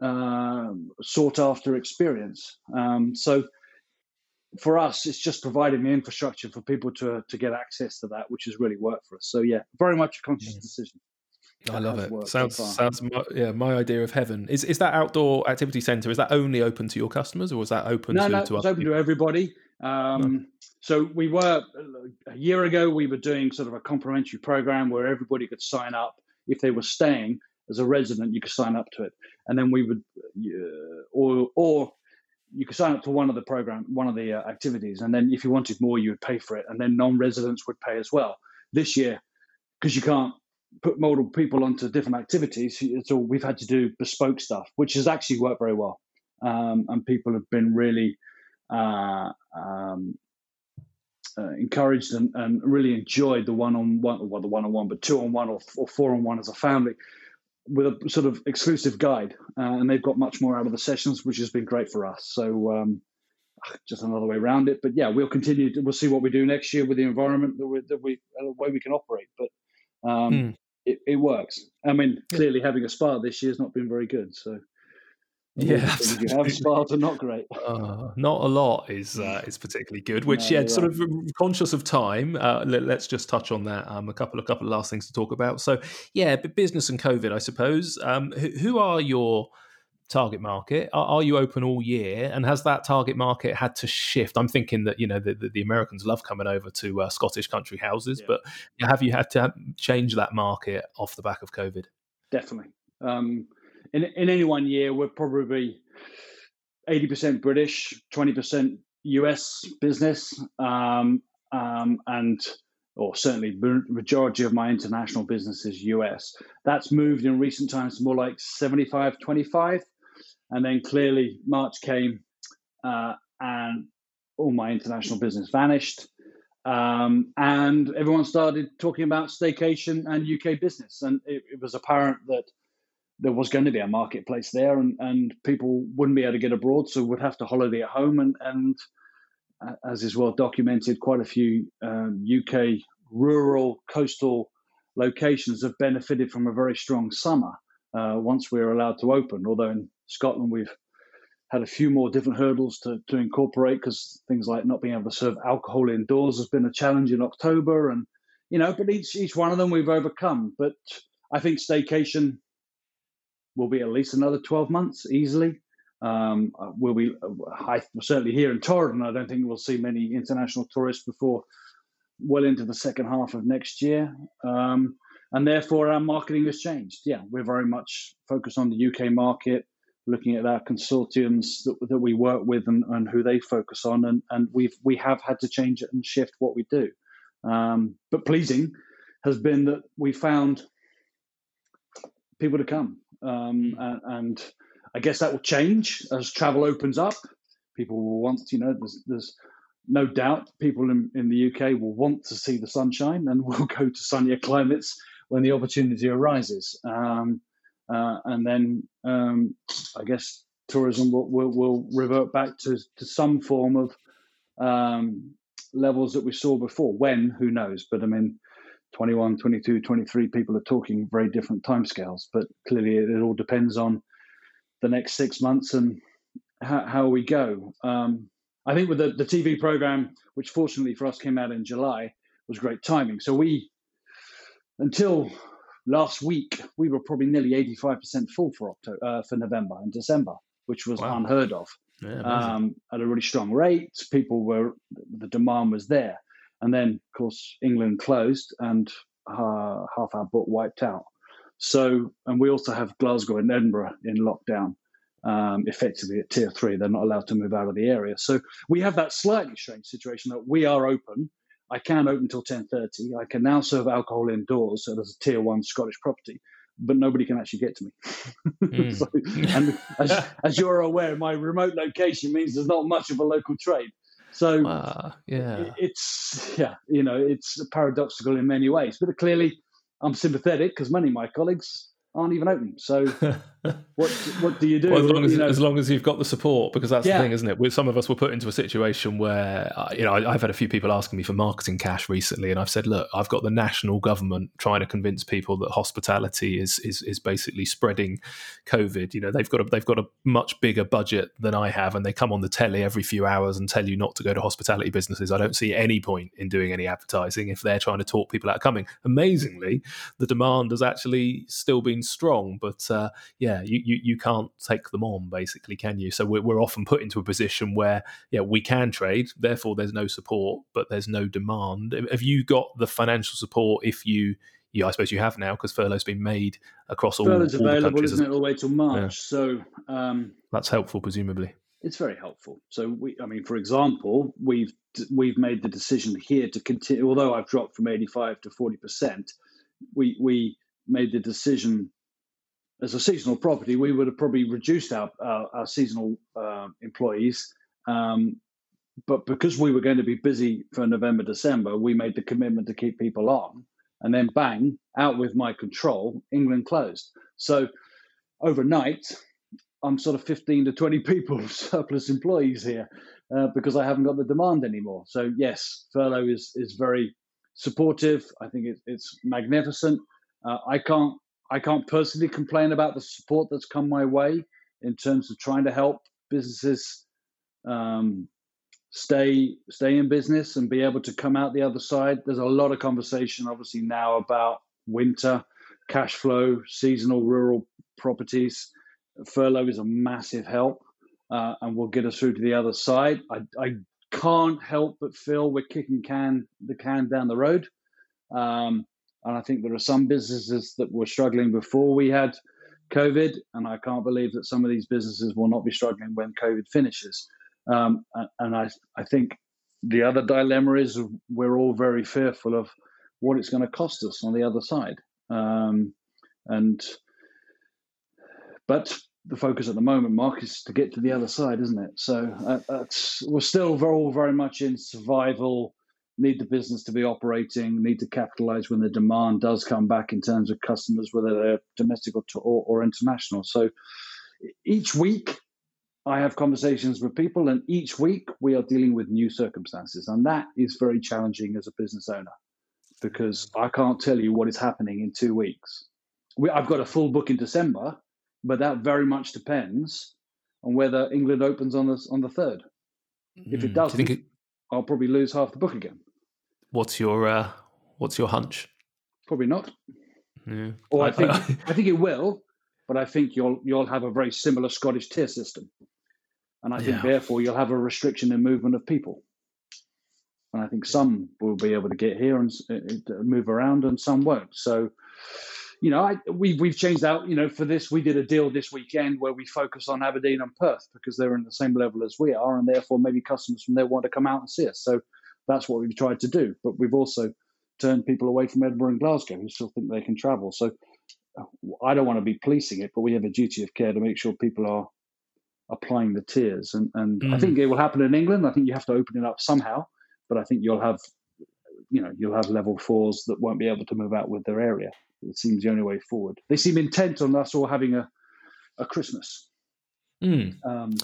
uh, sought after experience. Um, so for us, it's just providing the infrastructure for people to to get access to that, which has really worked for us. So yeah, very much a conscious decision. I love it. Sounds sounds my, yeah my idea of heaven. Is is that outdoor activity centre? Is that only open to your customers, or is that open no, to, us? no, to it's open people? to everybody. Um, So we were a year ago. We were doing sort of a complimentary program where everybody could sign up if they were staying as a resident. You could sign up to it, and then we would, uh, or or you could sign up to one of the program, one of the uh, activities, and then if you wanted more, you would pay for it, and then non-residents would pay as well. This year, because you can't put multiple people onto different activities, so we've had to do bespoke stuff, which has actually worked very well, um, and people have been really uh, um, uh, encouraged and, and, really enjoyed the one-on-one, well, the one-on-one, but two-on-one or, or four-on-one as a family with a sort of exclusive guide, uh, and they've got much more out of the sessions, which has been great for us. So um, just another way around it. But yeah, we'll continue. To, we'll see what we do next year with the environment that we, that we uh, way we can operate. But um, mm. It, it, works. I mean, clearly having a spa this year has not been very good. So yeah, you have spas are not great. Uh, not a lot is uh, is particularly good. Which no, yeah, sort of conscious of time. Uh, let, us just touch on that. Um, a couple of couple of last things to talk about. So yeah, business and COVID, I suppose. Um, who, who, are your target market? Are, are, you open all year? And has that target market had to shift? I'm thinking that you know the, the, the Americans love coming over to uh, Scottish country houses, yeah. but have you had to change that market off the back of COVID? Definitely. Um, in in any one year, we're probably eighty percent British, twenty percent US business, um, um, and or certainly majority of my international business is US. That's moved in recent times to more like 75 25. And then clearly March came uh, and all my international business vanished. Um, and everyone started talking about staycation and UK business. And it, it was apparent that there was going to be a marketplace there, and, and people wouldn't be able to get abroad, so would have to holiday at home. And, and uh, as is well documented, quite a few um, UK rural coastal locations have benefited from a very strong summer uh, once we're allowed to open. Although in Scotland we've had a few more different hurdles to, to incorporate because things like not being able to serve alcohol indoors has been a challenge in October, and you know, but each each one of them we've overcome. But I think staycation will be at least another 12 months easily. Um, uh, will be I, certainly here in Torridon. I don't think we'll see many international tourists before well into the second half of next year. Um, and therefore, our marketing has changed. Yeah, we're very much focused on the UK market, looking at our consortiums that, that we work with and, and who they focus on. And, and we've, we have had to change it and shift what we do. Um, but pleasing has been that we found people to come. Um, and, and, I guess that will change as travel opens up. People will want, you know, there's, there's no doubt people in, in the UK will want to see the sunshine and will go to sunnier climates when the opportunity arises. Um, uh, and then um, I guess tourism will, will, will, revert back to, to some form of um, levels that we saw before. When, who knows? But I mean, 21, 22, 23 people are talking very different timescales, but clearly it, it, all depends on the next six months and how, how we go. Um, I think with the, the TV program, which fortunately for us came out in July, was great timing. So we, until last week, we were probably nearly 85% full for October, uh, for November and December, which was wow. unheard of. Yeah, um, at a really strong rate, people were the demand was there. And then, of course, England closed and uh, half our book wiped out. So, and we also have Glasgow and Edinburgh in lockdown, um, effectively at tier three. They're not allowed to move out of the area. So we have that slightly strange situation that we are open. I can open until 10.30. I can now serve alcohol indoors so as a tier one Scottish property. but nobody can actually get to me. Mm. so, and as, as, you're aware, my remote location means there's not much of a local trade. So uh, yeah, it's yeah, you know, it's paradoxical in many ways. But clearly, I'm sympathetic because many of my colleagues aren't even open. So what what do you do? Well, as long as, you know, as long as you've got the support, because that's yeah. the thing, isn't it? With some of us were put into a situation where uh, you know I, have had a few people asking me for marketing cash recently, and I've said, look, I've got the national government trying to convince people that hospitality is is is basically spreading COVID. You know, they've got a, they've got a much bigger budget than I have, and they come on the telly every few hours and tell you not to go to hospitality businesses. I don't see any point in doing any advertising if they're trying to talk people out coming. Amazingly, the demand has actually still been strong, but uh, yeah you, you, you can't take them on, basically, can you? So we're, we're often put into a position where, yeah, we can trade, therefore there's no support, but there's no demand. Have you got the financial support if you yeah, I suppose you have now because furlough's been made across all. Furlough's all available, isn't it, all the way till March? Yeah. So um, that's helpful, presumably. It's very helpful. So we, I mean, for example, we've we've made the decision here to continue. Although I've dropped from eighty five to forty percent, we we made the decision as a seasonal property, we would have probably reduced our, our, our seasonal uh, employees. Um, but because we were going to be busy for November, December, we made the commitment to keep people on. And then bang, out with my control, England closed. So overnight, I'm sort of 15 to 20 people surplus employees here uh, because I haven't got the demand anymore. So yes, furlough is is very supportive. I think it, it's magnificent. Uh, I can't I can't personally complain about the support that's come my way in terms of trying to help businesses um, stay stay in business and be able to come out the other side. There's a lot of conversation, obviously, now about winter cash flow, seasonal rural properties. Furlough is a massive help uh, and will get us through to the other side. I, I can't help but feel we're kicking can the can down the road. Um, and I think there are some businesses that were struggling before we had COVID, and I can't believe that some of these businesses will not be struggling when COVID finishes. Um, and I, I think the other dilemma is we're all very fearful of what it's going to cost us on the other side. Um, and but the focus at the moment, Mark, is to get to the other side, isn't it? So uh, we're still very, very much in survival need the business to be operating, need to capitalize when the demand does come back in terms of customers, whether they're domestic or, or, or international. So each week, I have conversations with people, and each week we are dealing with new circumstances. And that is very challenging as a business owner because I can't tell you what is happening in two weeks. We, I've got a full book in December, but that very much depends on whether England opens on the, on the third. If it hmm. doesn't, do I'll probably lose half the book again. What's your uh, What's your hunch? Probably not. Yeah. Or I, I think I think it will, but I think you'll you'll have a very similar Scottish tier system, and I think yeah. therefore you'll have a restriction in movement of people. And I think some will be able to get here and uh, move around, and some won't. So, you know, I, we've we've changed out. You know, for this, we did a deal this weekend where we focus on Aberdeen and Perth because they're in the same level as we are, and therefore maybe customers from there want to come out and see us. So that's what we've tried to do. But we've also turned people away from Edinburgh and Glasgow who still think they can travel. So uh, I don't want to be policing it, but we have a duty of care to make sure people are applying the tiers. And, and mm. I think it will happen in England. I think you have to open it up somehow, but I think you'll have, you know, you'll have level fours that won't be able to move out with their area. It seems the only way forward. They seem intent on us all having a, a Christmas. Mm. Um,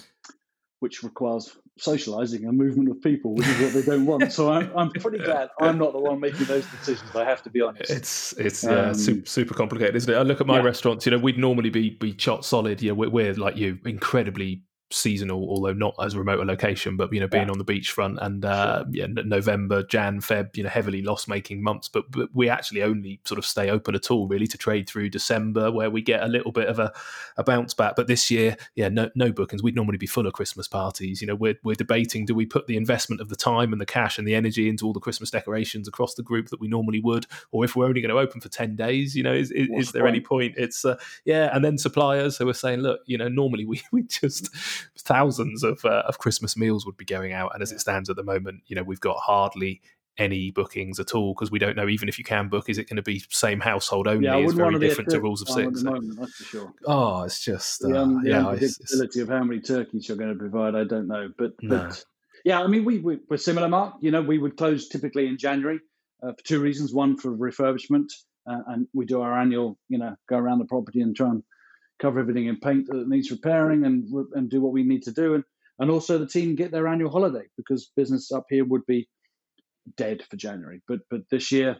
which requires socializing and movement of people, which is what they don't want. So I'm, I'm pretty glad I'm not the one making those decisions. I have to be honest. It's it's um, yeah, super, super, complicated, isn't it? I look at my yeah. restaurants. You know, we'd normally be be shot solid. Yeah, we're, we're like you, incredibly seasonal, although not as remote a location, but you know, being yeah. on the beachfront and uh, sure. yeah, November, Jan, Feb, you know, heavily loss making months. But, but we actually only sort of stay open at all really to trade through December, where we get a little bit of a, a bounce back. But this year, yeah, no, no bookings. We'd normally be full of Christmas parties. You know, we're we're debating: do we put the investment of the time and the cash and the energy into all the Christmas decorations across the group that we normally would, or if we're only going to open for ten days, you know, is is, is there point? any point? It's uh, yeah, and then suppliers who are saying, look, you know, normally we we just thousands of uh, of Christmas meals would be going out, and as it stands at the moment, you know, we've got hardly any bookings at all because we don't know even if you can book, is it going to be same household only? Yeah, it's very different to rules of six. the moment, that's for sure. Oh, it's just The, uh, un- the yeah, unpredictability of how many turkeys you're going to provide, I don't know. But, No. but yeah, I mean, we, we, we're similar, Mark. You know, we would close typically in January uh, for two reasons. One, for refurbishment, uh, and we do our annual, you know, go around the property and try and cover everything in paint that needs repairing and and do what we need to do. And, and also the team get their annual holiday because business up here would be dead for January. But but this year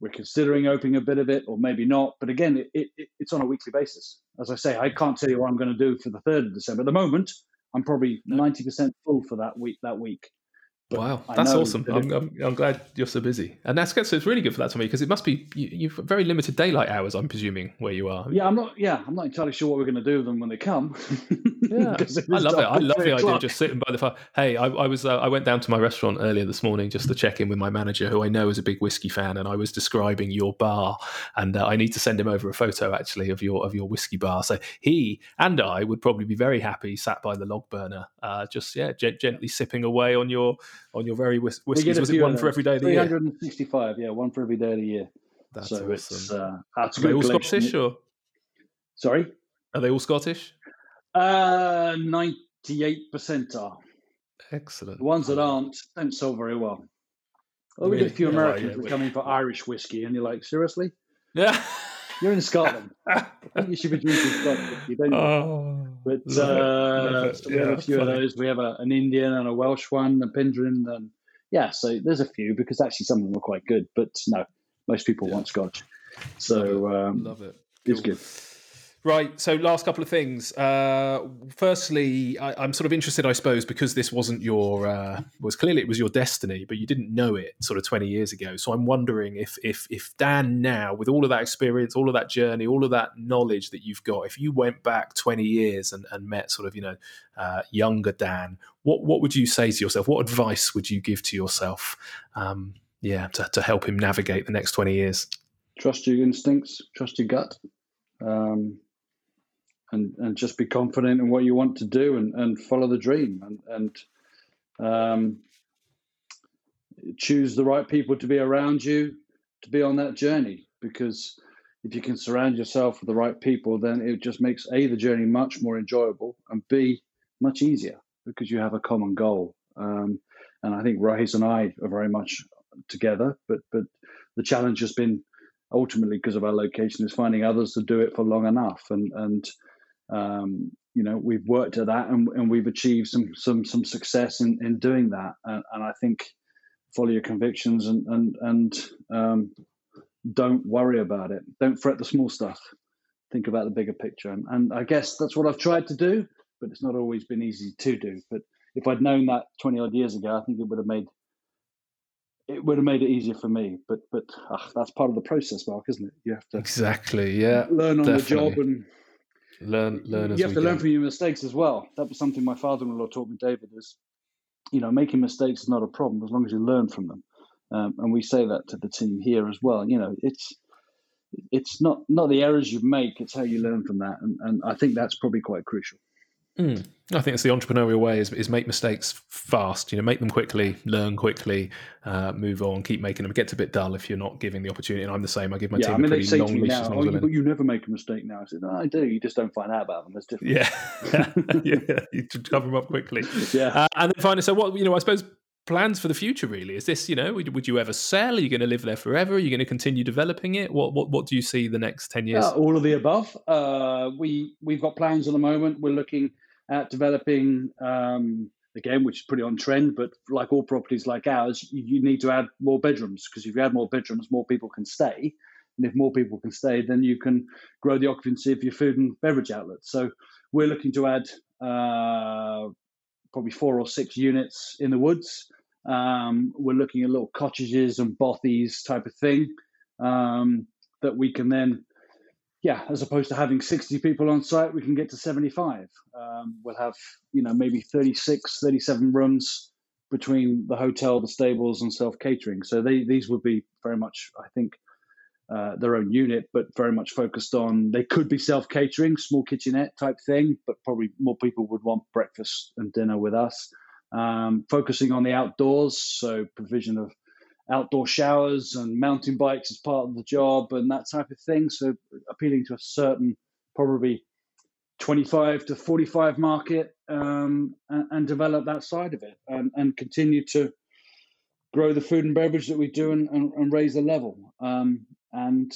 we're considering opening a bit of it, or maybe not. But again, it, it, it's on a weekly basis. As I say, I can't tell you what I'm going to do for the third of December. At the moment, I'm probably ninety percent full for that week. That week. But Wow, that's awesome. that I'm, I'm, I'm glad you're so busy, and that's good. So it's really good for that to me because it must be you, you've got very limited daylight hours. I'm presuming where you are. yeah, I'm not. Yeah, I'm not entirely sure what we're going to do with them when they come. Yeah, I love it. I love the idea of just sitting by the fire. Hey, I, I was uh, I went down to my restaurant earlier this morning just to check in with my manager, who I know is a big whiskey fan, and I was describing your bar, and uh, I need to send him over a photo actually of your of your whiskey bar. So he and I would probably be very happy sat by the log burner, uh, just yeah, gent- gently sipping away on your on your very whis- whiskeys. Was it one for every day of the year? 365, yeah, one for every day of the year. That's so awesome. it's uh, that's Are they all collection. Scottish or Sorry, are they all Scottish? uh, ninety-eight percent are. Excellent. The ones that aren't don't sell very well. Oh, we get Really? a few Yeah, Americans yeah, that we- come in for Irish whiskey, and you're like, seriously? Yeah. You're in Scotland. I think you should be drinking Scotch. whiskey, don't you? oh, but love it, love uh, so we have a few of those. We have a, an Indian and a Welsh one, a Penderyn, and yeah. So there's a few because actually some of them are quite good. But no, most people Yeah. want Scotch. So um, Love it. it's Cool. good. Right. So, last couple of things. Uh, firstly, I, I'm sort of interested, I suppose, because this wasn't your uh, was clearly it was your destiny, but you didn't know it sort of 20 years ago. So, I'm wondering if if if Dan now, with all of that experience, all of that journey, all of that knowledge that you've got, if you went back 20 years and, and met sort of you know uh, younger Dan, what what would you say to yourself? What advice would you give to yourself? Um, yeah, to, to help him navigate the next 20 years. Trust your instincts. Trust your gut. Um, and, and just be confident in what you want to do and, and follow the dream and, and um, choose the right people to be around you to be on that journey because if you can surround yourself with the right people then it just makes a the journey much more enjoyable and b much easier because you have a common goal. Um, and i think Rohaise and i are very much together but but the challenge has been ultimately because of our location is finding others to do it for long enough and and um, you know we've worked at that and, and we've achieved some some some success in, in doing that. And, and I think follow your convictions and and and um, don't worry about it. Don't fret the small stuff. Think about the bigger picture. And, and I guess that's what I've tried to do but it's not always been easy to do. But if I'd known that 20 odd years ago I think it would have made it would have made it easier for me. But but ugh, that's part of the process Mark isn't it? You have to Exactly. Yeah. learn on the job and Learn. Learn as you have to learn from your mistakes as well. That was something my father-in-law taught me, David. Is you know making mistakes is not a problem as long as you learn from them, um, and we say that to the team here as well. You know, it's it's not not the errors you make; it's how you learn from that, and, and I think that's probably quite crucial. Mm. I think it's the entrepreneurial way is, is make mistakes fast. You know, make them quickly, learn quickly, uh, move on, keep making them. It gets a bit dull if you're not giving the opportunity. And I'm the same. I give my yeah, team I mean a pretty long leash now, as long "Oh, as you, but you never make a mistake now." I said, "No, I do. You just don't find out about them. That's different." Yeah, yeah, you cover them up quickly. yeah. Uh, and then finally, so what? You know, I suppose plans for the future. Really, is this? You know, would, would you ever sell? Are you going to live there forever? Are you going to continue developing it? What what what do you see the next ten years? Uh, all of the above. Uh, we we've got plans at the moment. We're looking at developing um, again, which is pretty on trend. But like all properties like ours, you, need to add more bedrooms because if you add more bedrooms, more people can stay. And if more people can stay, then you can grow the occupancy of your food and beverage outlets. So we're looking to add uh, probably four or six units in the woods. Um, we're looking at little cottages and bothies type of thing um, that we can then yeah, as opposed to having 60 people on site, we can get to 75. Um, we'll have, you know, maybe 36, 37 rooms between the hotel, the stables, and self catering. So they, these would be very much, I think, uh, their own unit, but very much focused on they could be self catering, small kitchenette type thing, but probably more people would want breakfast and dinner with us. Um, focusing on the outdoors, so provision of outdoor showers and mountain bikes as part of the job and that type of thing. So appealing to a certain probably 25 to 45 market um, and, and, develop that side of it and, and, continue to grow the food and beverage that we do and, and, raise the level. Um, and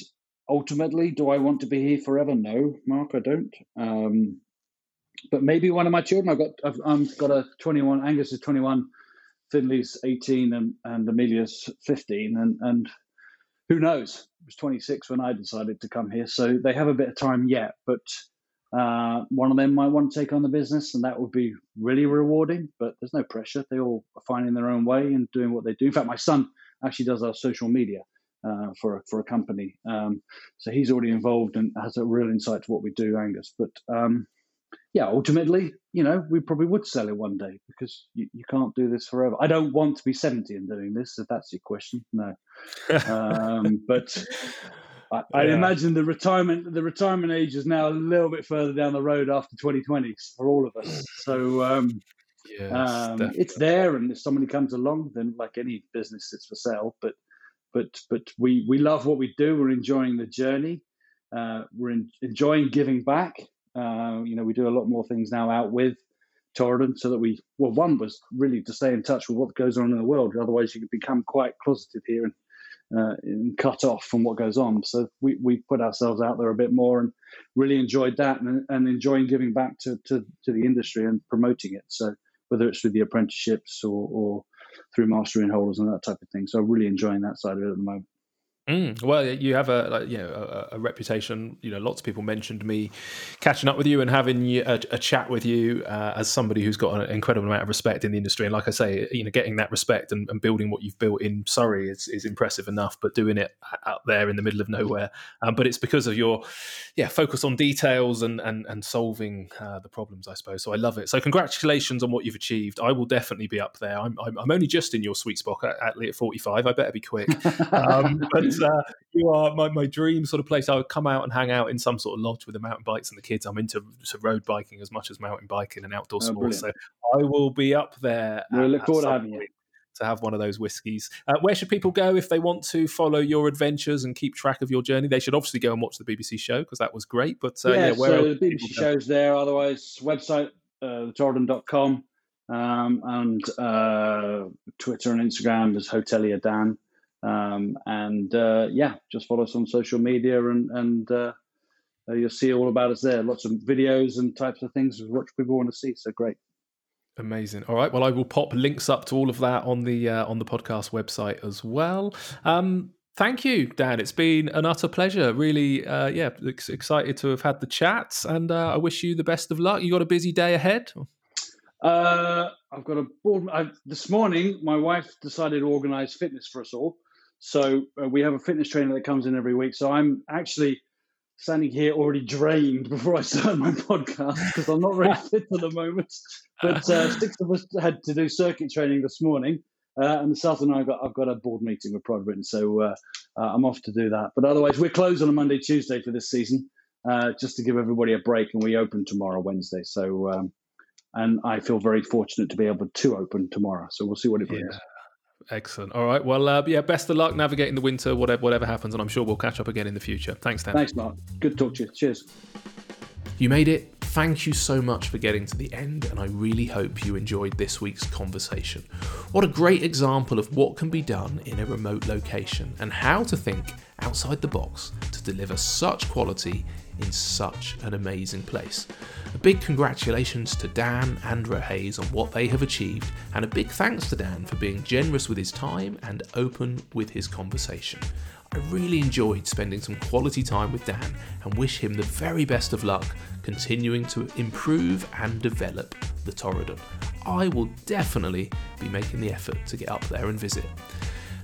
ultimately, do I want to be here forever? No, Mark, I don't. Um, but maybe one of my children. I've got I've, I've got a 21. Angus is 21. Finley's 18 and, and Amelia's 15 and, and who knows? It was 26 when I decided to come here so they have a bit of time yet but uh, one of them might want to take on the business and that would be really rewarding but there's no pressure. They all are finding their own way and doing what they do. In fact my son actually does our social media uh, for, for a company um, so he's already involved and has a real insight to what we do Angus but um, yeah, ultimately, you know, we probably would sell it one day because you, you can't do this forever. I don't want to be 70 and doing this, if that's your question. No. um, but I, I yeah. imagine the retirement the retirement age is now a little bit further down the road after 2020 for all of us. So um, yes, um, it's there, and if somebody comes along, then like any business, it's for sale. But but but we we love what we do. We're enjoying the journey. Uh, we're in, enjoying giving back. Uh, you know, we do a lot more things now out with Torridon so that we, well, one was really to stay in touch with what goes on in the world. Otherwise, you could become quite closeted here and, uh, and cut off from what goes on. So we, we put ourselves out there a bit more and really enjoyed that and, and enjoying giving back to, to, to the industry and promoting it. So whether it's through the apprenticeships or, or through Master Innholders and that type of thing. So really enjoying that side of it at the moment. Mm, well, you have a like, you know a, a, reputation. You know, lots of people mentioned me catching up with you and having a, a chat with you uh, as somebody who's got an incredible amount of respect in the industry. And like I say, you know, getting that respect and, and building what you've built in Surrey is, is impressive enough. But doing it out there in the middle of nowhere, um, but it's because of your yeah focus on details and and, and solving uh, the problems, I suppose. So I love it. So congratulations on what you've achieved. I will definitely be up there. I'm I'm, I'm only just in your sweet spot at, at 45. I better be quick. Um, but uh, you are my, my dream sort of place. I would come out and hang out in some sort of lodge with the mountain bikes and the kids. I'm into road biking as much as mountain biking and outdoor oh, sports. So I will be up there. We look forward to having you. To have one of those whiskies. Uh, where should people go if they want to follow your adventures and keep track of your journey? They should obviously go and watch the BBC show because that was great. But uh, yeah, yeah, where so the BBC show's there. Otherwise, website uh, torridon.com um, and uh, Twitter and Instagram is Hotelier Dan. Um, and uh, yeah, just follow us on social media and, and uh, you'll see all about us there. Lots of videos and types of things which people want to see. So great. Amazing. All right. Well, I will pop links up to all of that on the uh, on the podcast website as well. Um, thank you, Dan. It's been an utter pleasure. Really, uh, yeah, excited to have had the chats, and uh, I wish you the best of luck. You got a busy day ahead. Uh, I've got a board. I've, this morning, my wife decided to organise fitness for us all. So uh, we have a fitness trainer that comes in every week. So I'm actually standing here already drained before I start my podcast because I'm not very fit at the moment. But uh, six of us had to do circuit training this morning. Uh, and this afternoon I've got, I've got a board meeting with Pride of Britain, so uh, uh, I'm off to do that. But otherwise, we're closed on a Monday, Tuesday for this season, uh, just to give everybody a break, and we open tomorrow, Wednesday. So, um, and I feel very fortunate to be able to open tomorrow. So we'll see what it brings. Yeah. Excellent. All right. Well, uh, yeah. Best of luck navigating the winter, whatever whatever happens, and I'm sure we'll catch up again in the future. Thanks, Dan. Thanks, Mark. Good to talk to you. Cheers. You made it. Thank you so much for getting to the end, and I really hope you enjoyed this week's conversation. What a great example of what can be done in a remote location and how to think outside the box to deliver such quality in such an amazing place. A big congratulations to Dan and Hayes on what they have achieved, and a big thanks to Dan for being generous with his time and open with his conversation. I really enjoyed spending some quality time with Dan and wish him the very best of luck continuing to improve and develop the Torridon. I will definitely be making the effort to get up there and visit.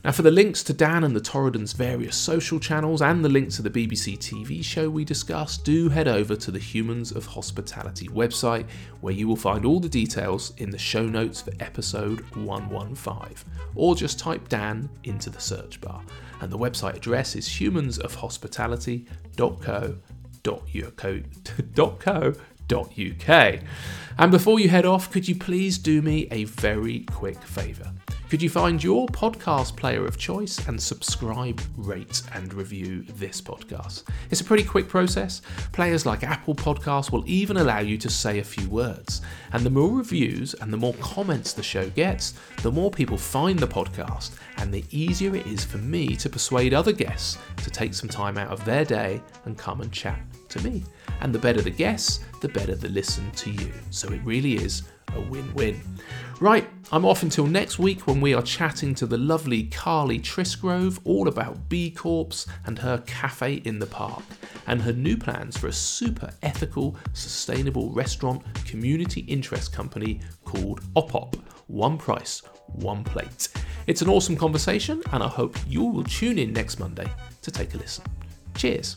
Now, for the links to Dan and the Torridon's various social channels and the link to the BBC TV show we discussed, do head over to the Humans of Hospitality website, where you will find all the details in the show notes for episode 115. Or just type Dan into the search bar. And the website address is humansofhospitality.co.uk. And before you head off, could you please do me a very quick favour? Could you find your podcast player of choice and subscribe, rate, and review this podcast? It's a pretty quick process. Players like Apple Podcasts will even allow you to say a few words. And the more reviews and the more comments the show gets, the more people find the podcast, and the easier it is for me to persuade other guests to take some time out of their day and come and chat to me. And the better the guests, the better the listen to you. So it really is a win win. Right, I'm off until next week when we are chatting to the lovely Carly Trisgrove all about B Corps and her cafe in the park and her new plans for a super ethical, sustainable restaurant community interest company called OPOP One Price, One Plate. It's an awesome conversation, and I hope you will tune in next Monday to take a listen. Cheers.